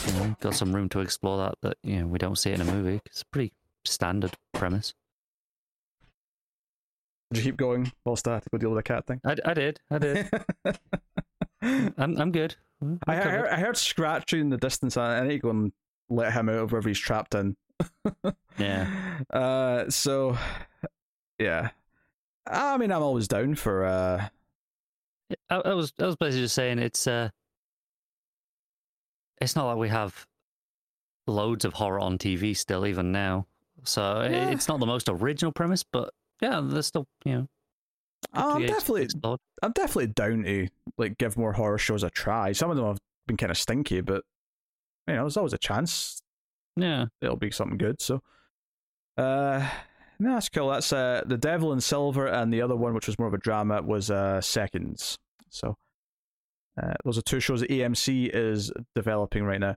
you know, got some room to explore that that you know we don't see it in a movie. It's pretty standard premise. Did you keep going whilst I had to go deal with the cat thing? I, I did, I did. I'm I'm good. I'm I, I, heard, I heard scratching in the distance. I I need to go and let him out of wherever he's trapped in. Yeah. Uh. So, yeah. I mean, I'm always down for. uh I, I was I was basically just saying it's uh it's not like we have loads of horror on TV still even now. So Yeah. it's not the most original premise, but yeah, there's still you know. to I'm definitely, explored. I'm definitely down to like give more horror shows a try. Some of them have been kind of stinky, but you know, there's always a chance Yeah. it'll be something good. So, uh, no, that's cool. That's uh, the Devil in Silver, and the other one, which was more of a drama, was uh, Seconds. So, uh, those are two shows that AMC is developing right now.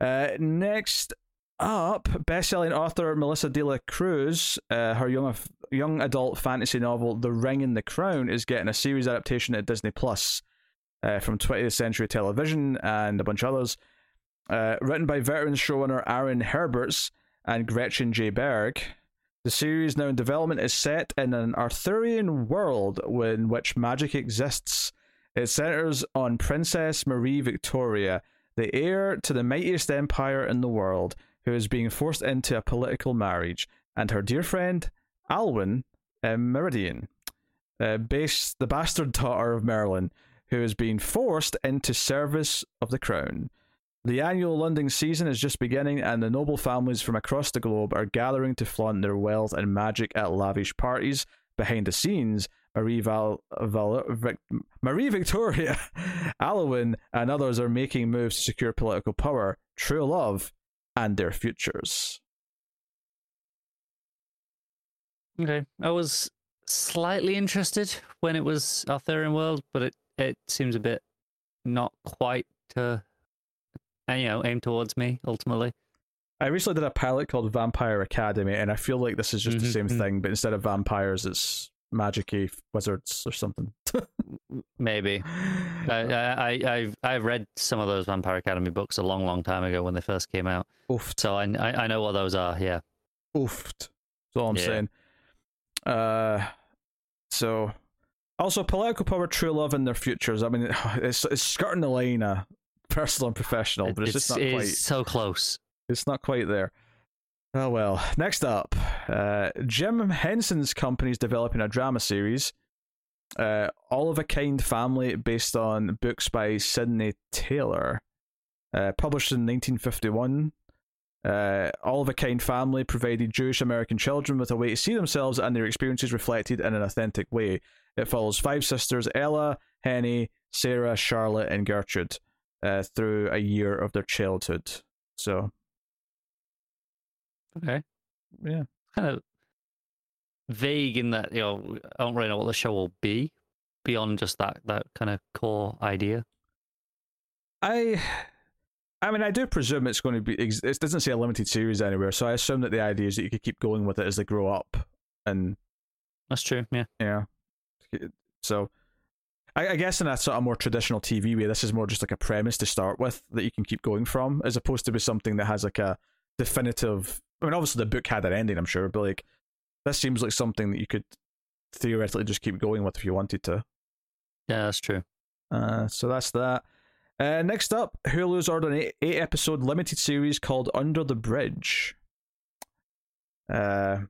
Uh, next up, best-selling author Melissa De La Cruz, uh, her young young adult fantasy novel *The Ring and the Crown* is getting a series adaptation at Disney Plus uh, from 20th Century Television and a bunch of others. Uh, written by veteran showrunner Aaron Harberts and Gretchen J. Berg. The series now in development is set in an Arthurian world in which magic exists. It centers on Princess Marie Victoria, the heir to the mightiest empire in the world, who is being forced into a political marriage, and her dear friend Alwyn uh, Meridian, uh, base, the bastard daughter of Merlin, who is being forced into service of the crown. The annual London season is just beginning, and the noble families from across the globe are gathering to flaunt their wealth and magic at lavish parties. Behind the scenes, Marie, Val, Val, Vic, Marie Victoria, Alwyn, and others are making moves to secure political power, true love, and their futures. Okay. I was slightly interested when it was Arthurian World, but it, it seems a bit not quite to uh, you know, aim towards me ultimately. I recently did a pilot called Vampire Academy, and I feel like this is just the Mhm, same mhm. thing, but instead of vampires, it's magic wizards or something. Maybe. I, I, I, I've, I've read some of those Vampire Academy books a long, long time ago when they first came out. Oofed. So I, I, I know what those are, yeah. Oofed. That's all I'm Yeah. saying. Uh, so also political power, true love, and their futures. I mean, it's it's skirting the line of personal and professional, but it's, just not it's quite. so close. It's not quite there. Oh well. Next up, uh, Jim Henson's company is developing a drama series, uh, All of a Kind Family, based on books by Sydney Taylor, uh, published in 1951. Uh, All of a Kind Family provided Jewish American children with a way to see themselves and their experiences reflected in an authentic way. It follows five sisters Ella, Henny, Sarah, Charlotte, and Gertrude uh, through a year of their childhood. So, Okay. yeah. Kind of vague in that, you know, I don't really know what the show will be beyond just that, that kind of core idea. I, I mean, I do presume it's going to be. It doesn't say a limited series anywhere, so I assume that the idea is that you could keep going with it as they grow up, and That's true, yeah. yeah. So, I, I guess in a sort of more traditional TV way, this is more just like a premise to start with that you can keep going from, as opposed to be something that has like a definitive. I mean, obviously the book had an ending, I'm sure, but like this seems like something that you could theoretically just keep going with if you wanted to. Yeah, that's true. Uh, so that's that. Uh, next up, Hulu's ordered an eight, eight episode limited series called Under the Bridge. Uh,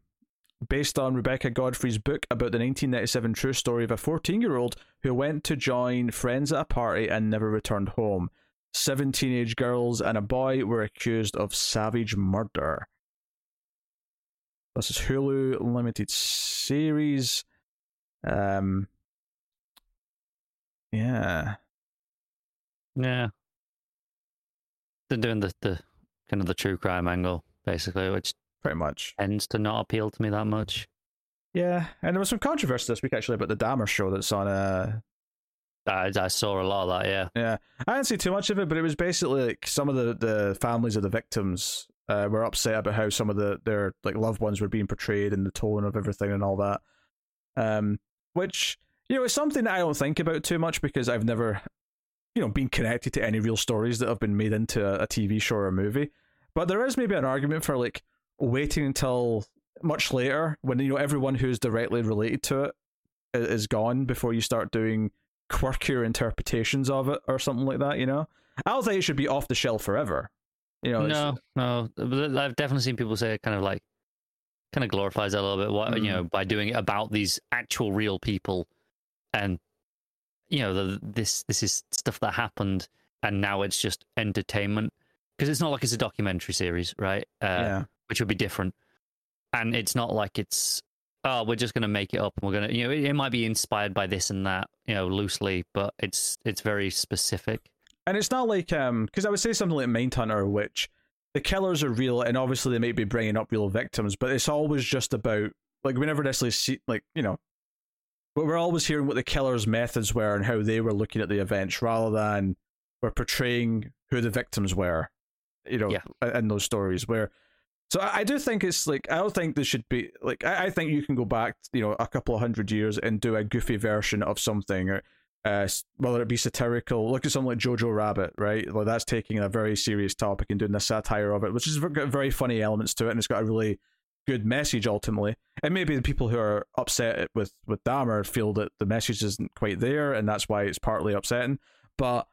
based on Rebecca Godfrey's book about the 1997 true story of a 14 year old who went to join friends at a party and never returned home. Seven teenage girls and a boy were accused of savage murder. This is Hulu limited series. Um, yeah. Yeah. They're doing the, the kind of the true crime angle, basically, which pretty much. tends to not appeal to me that much. Yeah, and there was some controversy this week actually about the Dahmer show that's on. Uh, I, I saw a lot of that, yeah. yeah, I didn't see too much of it, but it was basically like some of the, the families of the victims uh, were upset about how some of the their like loved ones were being portrayed and the tone of everything and all that. Um, which you know, it's something that I don't think about too much because I've never, you know, been connected to any real stories that have been made into a, a TV show or a movie. But there is maybe an argument for like waiting until much later when you know everyone who's directly related to it is gone before you start doing quirkier interpretations of it or something like that. You know, I don't think it should be off the shelf forever. You know, no, no. I've definitely seen people say it kind of like kind of glorifies it a little bit. What mm. you know by doing it about these actual real people, and you know the, this this is stuff that happened, and now it's just entertainment because it's not like it's a documentary series, right? Uh, yeah, which would be different, and it's not like it's oh we're just going to make it up and we're going to you know it, it might be inspired by this and that you know loosely, but it's it's very specific. And it's not like um because I would say something like Mindhunter, which the killers are real, and obviously they might be bringing up real victims, but it's always just about like we never necessarily see like you know, but we're always hearing what the killers' methods were and how they were looking at the events, rather than we're portraying who the victims were, you know, yeah. in those stories. Where, so I, I do think it's like I don't think this should be like I, I think you can go back, you know, a couple of hundred years and do a goofy version of something or uh, whether it be satirical. Look at something like Jojo Rabbit, right? Like that's taking a very serious topic and doing a satire of it, which has got very funny elements to it, and it's got a really good message ultimately. And maybe the people who are upset with with Dahmer feel that the message isn't quite there, and that's why it's partly upsetting. But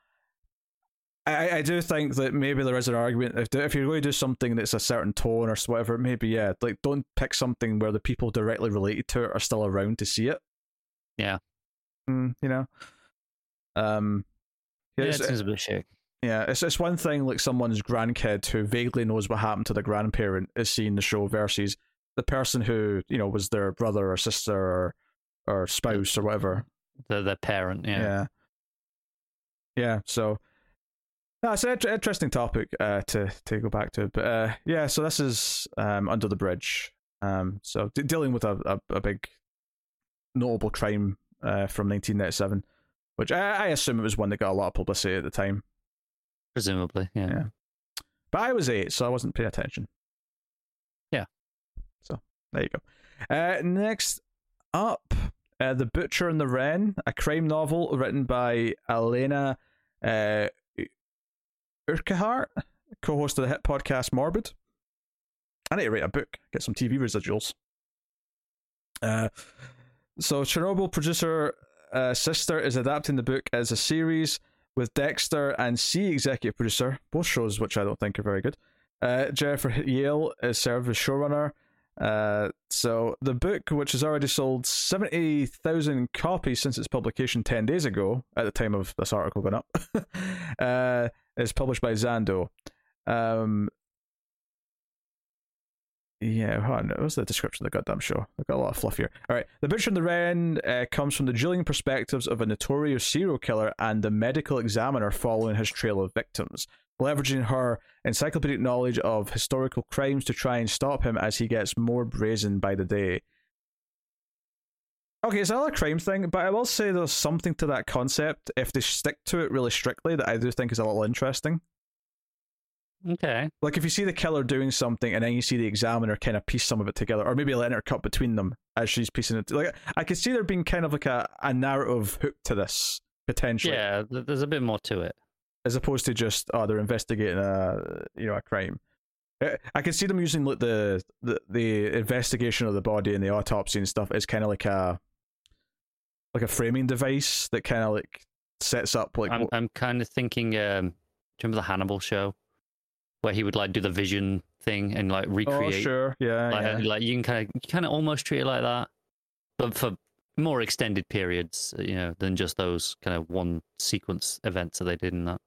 I, I do think that maybe there is an argument if if you're going to do something that's a certain tone or whatever, maybe yeah, like don't pick something where the people directly related to it are still around to see it. Yeah, mm, you know. Um, yeah, it seems a bit shit. Yeah, it's it's one thing like someone's grandkid who vaguely knows what happened to the grandparent is seeing the show versus the person who you know was their brother or sister or or spouse or whatever. The the parent, yeah, yeah, yeah. So that's an interesting topic uh, to to go back to, but uh, yeah. So this is um, under the bridge. Um, so d- dealing with a, a, a big notable crime uh, from 1997 which I, I assume it was one that got a lot of publicity at the time. Presumably, yeah. yeah. But I was eight, so I wasn't paying attention. Yeah. So there you go. Uh, next up, uh, The Butcher and the Wren, a crime novel written by Elena uh, Urquhart, co host of the hit podcast Morbid. I need to write a book, get some TV residuals. Uh, so, Chernobyl producer uh, Sister is adapting the book as a series with Dexter and C executive producer, both shows which I don't think are very good. Uh, Jennifer Yale is served as showrunner. Uh, so the book, which has already sold seventy thousand copies since its publication ten days ago, at the time of this article going up, uh, is published by Zando. Um, yeah, hold on. What's the description of the goddamn show? I've got a lot of fluff here. All right. The Butcher and the Wren uh, comes from the drilling perspectives of a notorious serial killer and the medical examiner following his trail of victims, leveraging her encyclopedic knowledge of historical crimes to try and stop him as he gets more brazen by the day. Okay, it's not a crime thing, but I will say there's something to that concept if they stick to it really strictly that I do think is a little interesting. Okay. Like if you see the killer doing something and then you see the examiner kind of piece some of it together, or maybe letting her cut between them as she's piecing it. Like I could see there being kind of like a, a narrative hook to this potentially. Yeah, there's a bit more to it as opposed to just oh they're investigating a you know a crime. I can see them using like the, the the investigation of the body and the autopsy and stuff as kind of like a like a framing device that kind of like sets up like. I'm I'm kind of thinking. Um, do you remember the Hannibal show? Where he would like do the vision thing and like oh, recreate. Oh, sure, yeah, like, yeah. like you can kind of kind of almost treat it like that, but for more extended periods, you know, than just those kind of one sequence events that they did in that.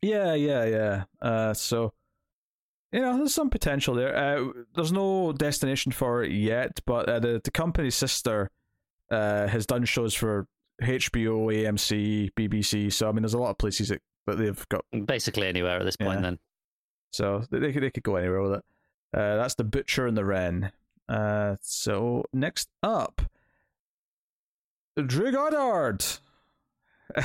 Yeah, yeah, yeah. Uh, so you know, there's some potential there. Uh, there's no destination for it yet, but uh, the the company's sister uh, has done shows for HBO, AMC, BBC. So I mean, there's a lot of places that but they've got basically anywhere at this point. Yeah. Then, so they could they could go anywhere with it. Uh, that's the Butcher and the Wren. Uh, so next up, Drew Goddard,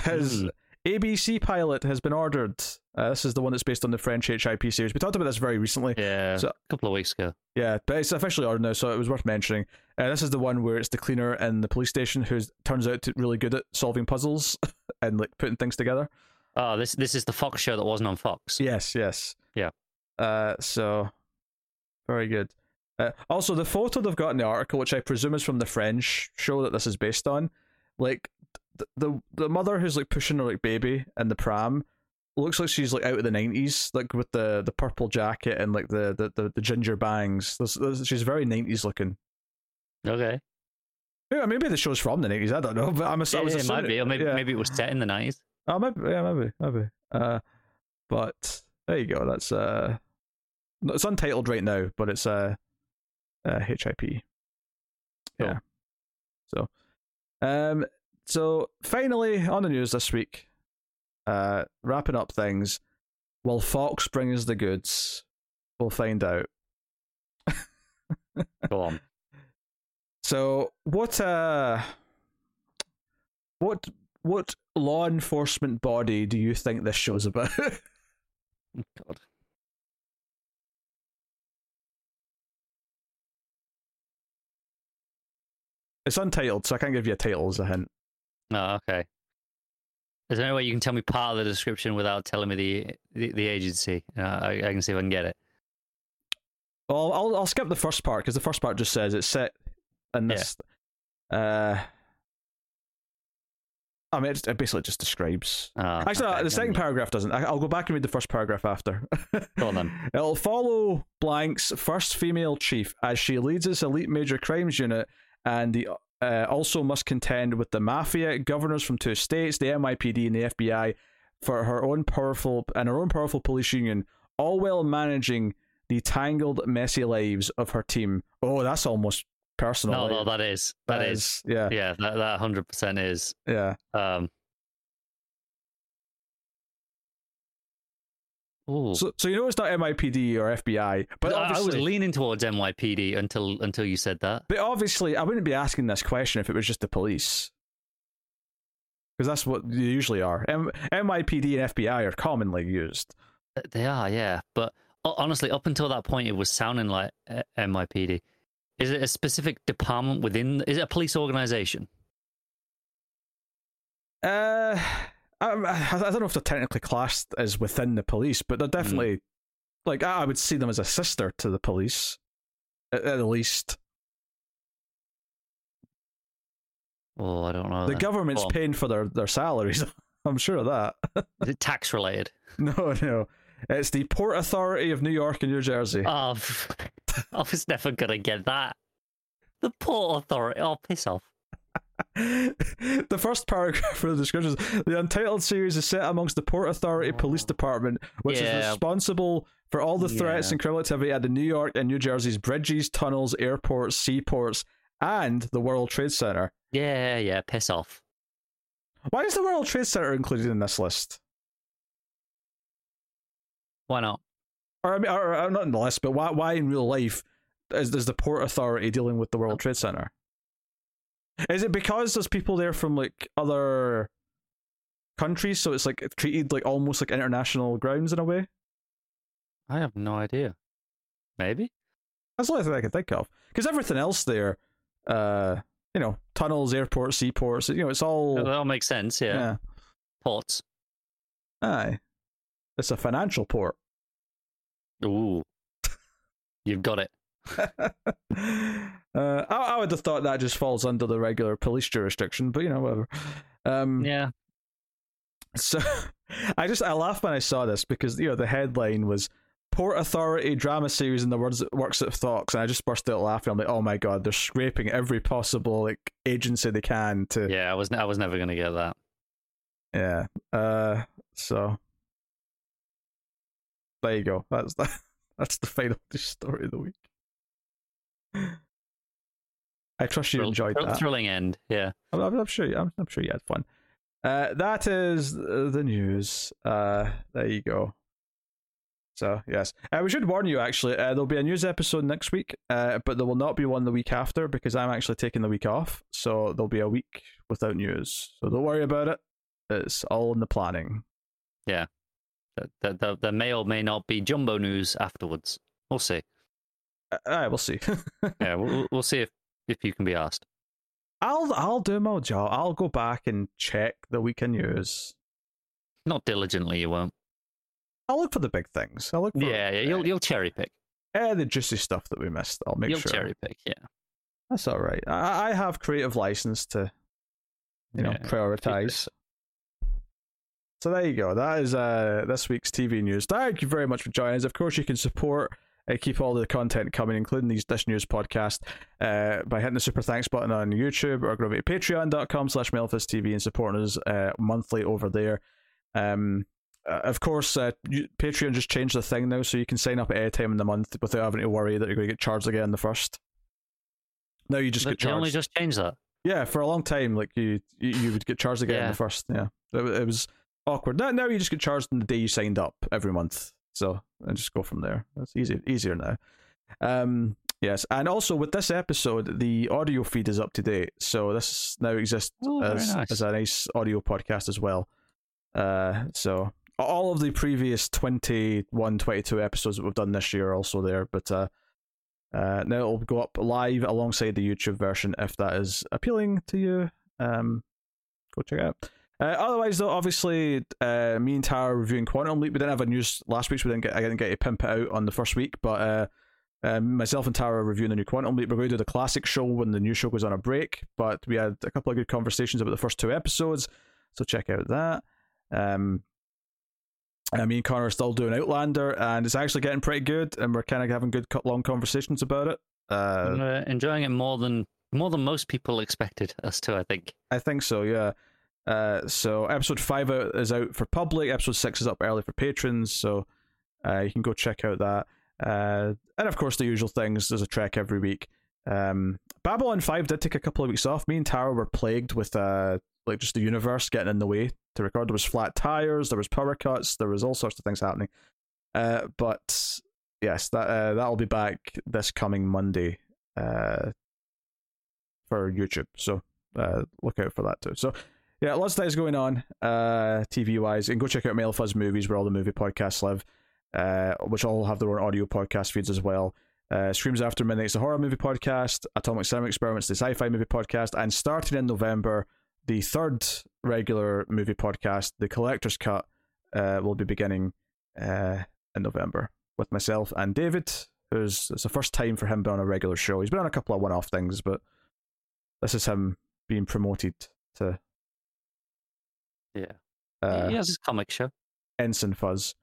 as mm. ABC pilot has been ordered Uh, this is the one that's based on the French HIP series. We talked about this very recently. Yeah, So- a couple of weeks ago. Yeah, but it's officially ordered now, so it was worth mentioning. Uh, this is the one where it's the cleaner in the police station who turns out to really good at solving puzzles and like putting things together. Oh, this this is the Fox show that wasn't on Fox. Yes, yes. Yeah. Uh, so very good. Uh, also, the photo they've got in the article, which I presume is from the French show that this is based on, like th- the the mother who's like pushing her like baby in the pram looks like she's like out of the nineties, like with the the purple jacket and like the the the, the ginger bangs. There's, there's, she's very nineties looking. Okay. Yeah, maybe the show's from the nineties. I don't know, but I'm a, I Yeah, was it might be, maybe yeah. maybe it was set in the nineties. Oh, maybe, yeah, maybe, maybe. Uh, but there you go. That's uh, it's untitled right now, but it's uh, uh HIP. Yeah. So, um, so finally on the news this week, uh, wrapping up things. Will Fox bring us the goods? We'll find out. Go on. So what uh what what law enforcement body do you think this show's about? God. it's untitled, so I can't give you a title as a hint. Oh, okay. Is there any way you can tell me part of the description without telling me the the, the agency? Uh, I, I can see if I can get it. Well, I'll I'll skip the first part because the first part just says it's set in this. Uh, I mean, it basically just describes. Oh, Actually, okay, the second paragraph doesn't. I, I'll go back and read the first paragraph after. Go on then. It'll follow Blank's first female chief as she leads its elite major crimes unit and the uh, also must contend with the mafia, governors from two states, the NYPD, and the FBI for her own powerful and her own powerful police union, all while managing the tangled, messy lives of her team. Oh, that's almost personal. No, eh? no, that is that is. yeah, Yeah, that that hundred percent is. yeah. Um. Ooh. So, so you know it's not NYPD or FBI, but I, I was leaning towards NYPD until until you said that. but obviously, I wouldn't be asking this question if it was just the police. Because that's what they usually are. M- NYPD and FBI are commonly used. They are, yeah. But honestly, up until that point, it was sounding like uh, NYPD. Is it a specific department within? Is it a police organization? Uh, I, I don't know if they're technically classed as within the police, but they're definitely like I would see them as a sister to the police, at, at least. Oh, I don't know. the then. government's Go on. paying for their, their salaries. I'm sure of that. Is it tax related? no, no, it's the Port Authority of New York and New Jersey. Oh, I was never gonna get that. The Port Authority. Oh, piss off. the first paragraph of the description is the untitled series is set amongst the Port Authority oh. Police Department, which is responsible for all the threats Yeah. and criminal activity at the New York and New Jersey's bridges, tunnels, airports, seaports, and the World Trade Center. Yeah, yeah, piss off. Why is the World Trade Center included in this list? Why not? Or, I mean, or, or not in the list, but why, why in real life is, is the Port Authority dealing with the World Trade Center? Is it because there's people there from like other countries, so it's like treated like almost like international grounds in a way? I have no idea. Maybe. That's the only thing I can think of. Because everything else there, uh, you know, tunnels, airports, seaports, you know, it's all That all makes sense. Yeah. yeah. Ports. Aye. It's a financial port. Ooh. You've got it. uh, I, I would have thought that just falls under the regular police jurisdiction, but you know, whatever. Um, Yeah. So I just I laughed when I saw this because you know the headline was Port Authority drama series in the words works at Fox, and I just burst out laughing. I'm like, oh my god, they're scraping every possible like agency they can to Yeah, I was I was never gonna get that. yeah. Uh, so there you go. That's the, that's the final story of the week. I trust you Thrill- enjoyed thrill- that. Thrilling end. Yeah. I'm, I'm, I'm sure. You, I'm, I'm sure you had fun. Uh, that is the news. Uh, there you go. So yes, uh, we should warn you. Actually, uh, there'll be a news episode next week, uh, but there will not be one the week after because I'm actually taking the week off. So there'll be a week without news. So don't worry about it. It's all in the planning. There, there, there may or may not be jumbo news afterwards. We'll see. Uh, uh, we'll see. Yeah, we'll, we'll see if, if you can be asked. I'll I'll do my job. I'll go back and check the weekend news. Not diligently, you won't. I'll look for the big things. I'll look for Yeah, yeah, you'll you'll cherry pick. eh, the juicy stuff that we missed. I'll make you'll sure. cherry pick. Yeah. That's all right. I, I have creative license to, you know, prioritize. So there you go. That is uh this week's TV news. Thank you very much for joining us. Of course, you can support and keep all the content coming, including these Dish News podcast, uh, by hitting the super thanks button on YouTube or going to patreon.com slash TV and supporting us uh, monthly over there. Um, uh, of course, uh, you, Patreon just changed the thing now, so you can sign up at any time in the month without having to worry that you're going to get charged again the first. Now you just They get they only just changed that. Yeah, for a long time, like you, you, you would get charged again in Yeah. the first. Yeah, it, it was awkward. Now, now you just get charged on the day you signed up every month. So and just go from there. That's easy, easier now. Um, yes, and also with this episode, the audio feed is up to date. So this now exists Oh, as nice. as a nice audio podcast as well. Uh, so all of the previous 21, 22 episodes that we've done this year are also there, but uh, uh, now it'll go up live alongside the YouTube version if that is appealing to you. Um, go check it out. Uh, otherwise, though, obviously, uh, me and Tara reviewing Quantum Leap. We didn't have a news last week, so we didn't get. I didn't get to pimp it out on the first week, but uh, um, myself and Tara are reviewing the new Quantum Leap. We're going to do the classic show when the new show goes on a break, but we had a couple of good conversations about the first two episodes, so check out that. Um, uh, me and Connor are still doing Outlander, and it's actually getting pretty good, and we're kind of having good, long conversations about it. Uh, uh, enjoying it more than more than most people expected us to. I think. I think so, yeah. Uh, so episode five is out for public. Episode six is up early for patrons, so uh, you can go check out that. Uh, and of course, the usual things. There's a trek every week. Um, Babylon Five did take a couple of weeks off. Me and Tara were plagued with uh, like just the universe getting in the way to record. There was flat tires, there was power cuts, there was all sorts of things happening. Uh, but yes, that uh, that'll be back this coming Monday. Uh, for YouTube. So uh, look out for that too. So yeah, lots of things going on uh, TV wise. And go check out Mail Fuzz Movies, where all the movie podcasts live, uh, which all have their own audio podcast feeds as well. Uh, Screams After Midnight Midnight's the horror movie podcast, Atomic Cinema Experiments, the sci fi movie podcast, and starting in November, the third regular movie podcast, The Collector's Cut, uh, will be beginning uh, in November with myself and David, who's it's the first time for him being on a regular show. He's been on a couple of one off things, but this is him being promoted to Yeah. uh, he has his comic show. Ensign Fuzz.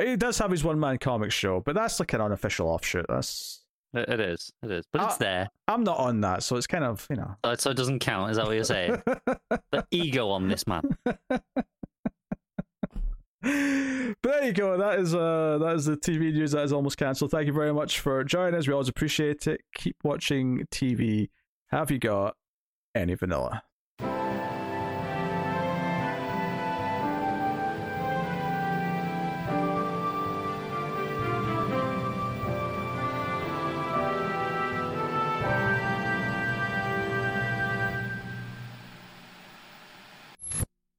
He does have his one man comic show, but that's like an unofficial offshoot. That's It, is. It is. But it's Ah. there. I'm not on that, so it's kind of you know. So- So it doesn't count. Is that what you're saying? the ego on this man. but there you go. That is uh that is the TV news that is almost cancelled. Thank you very much for joining us. We always appreciate it. Keep watching TV. Have you got any vanilla?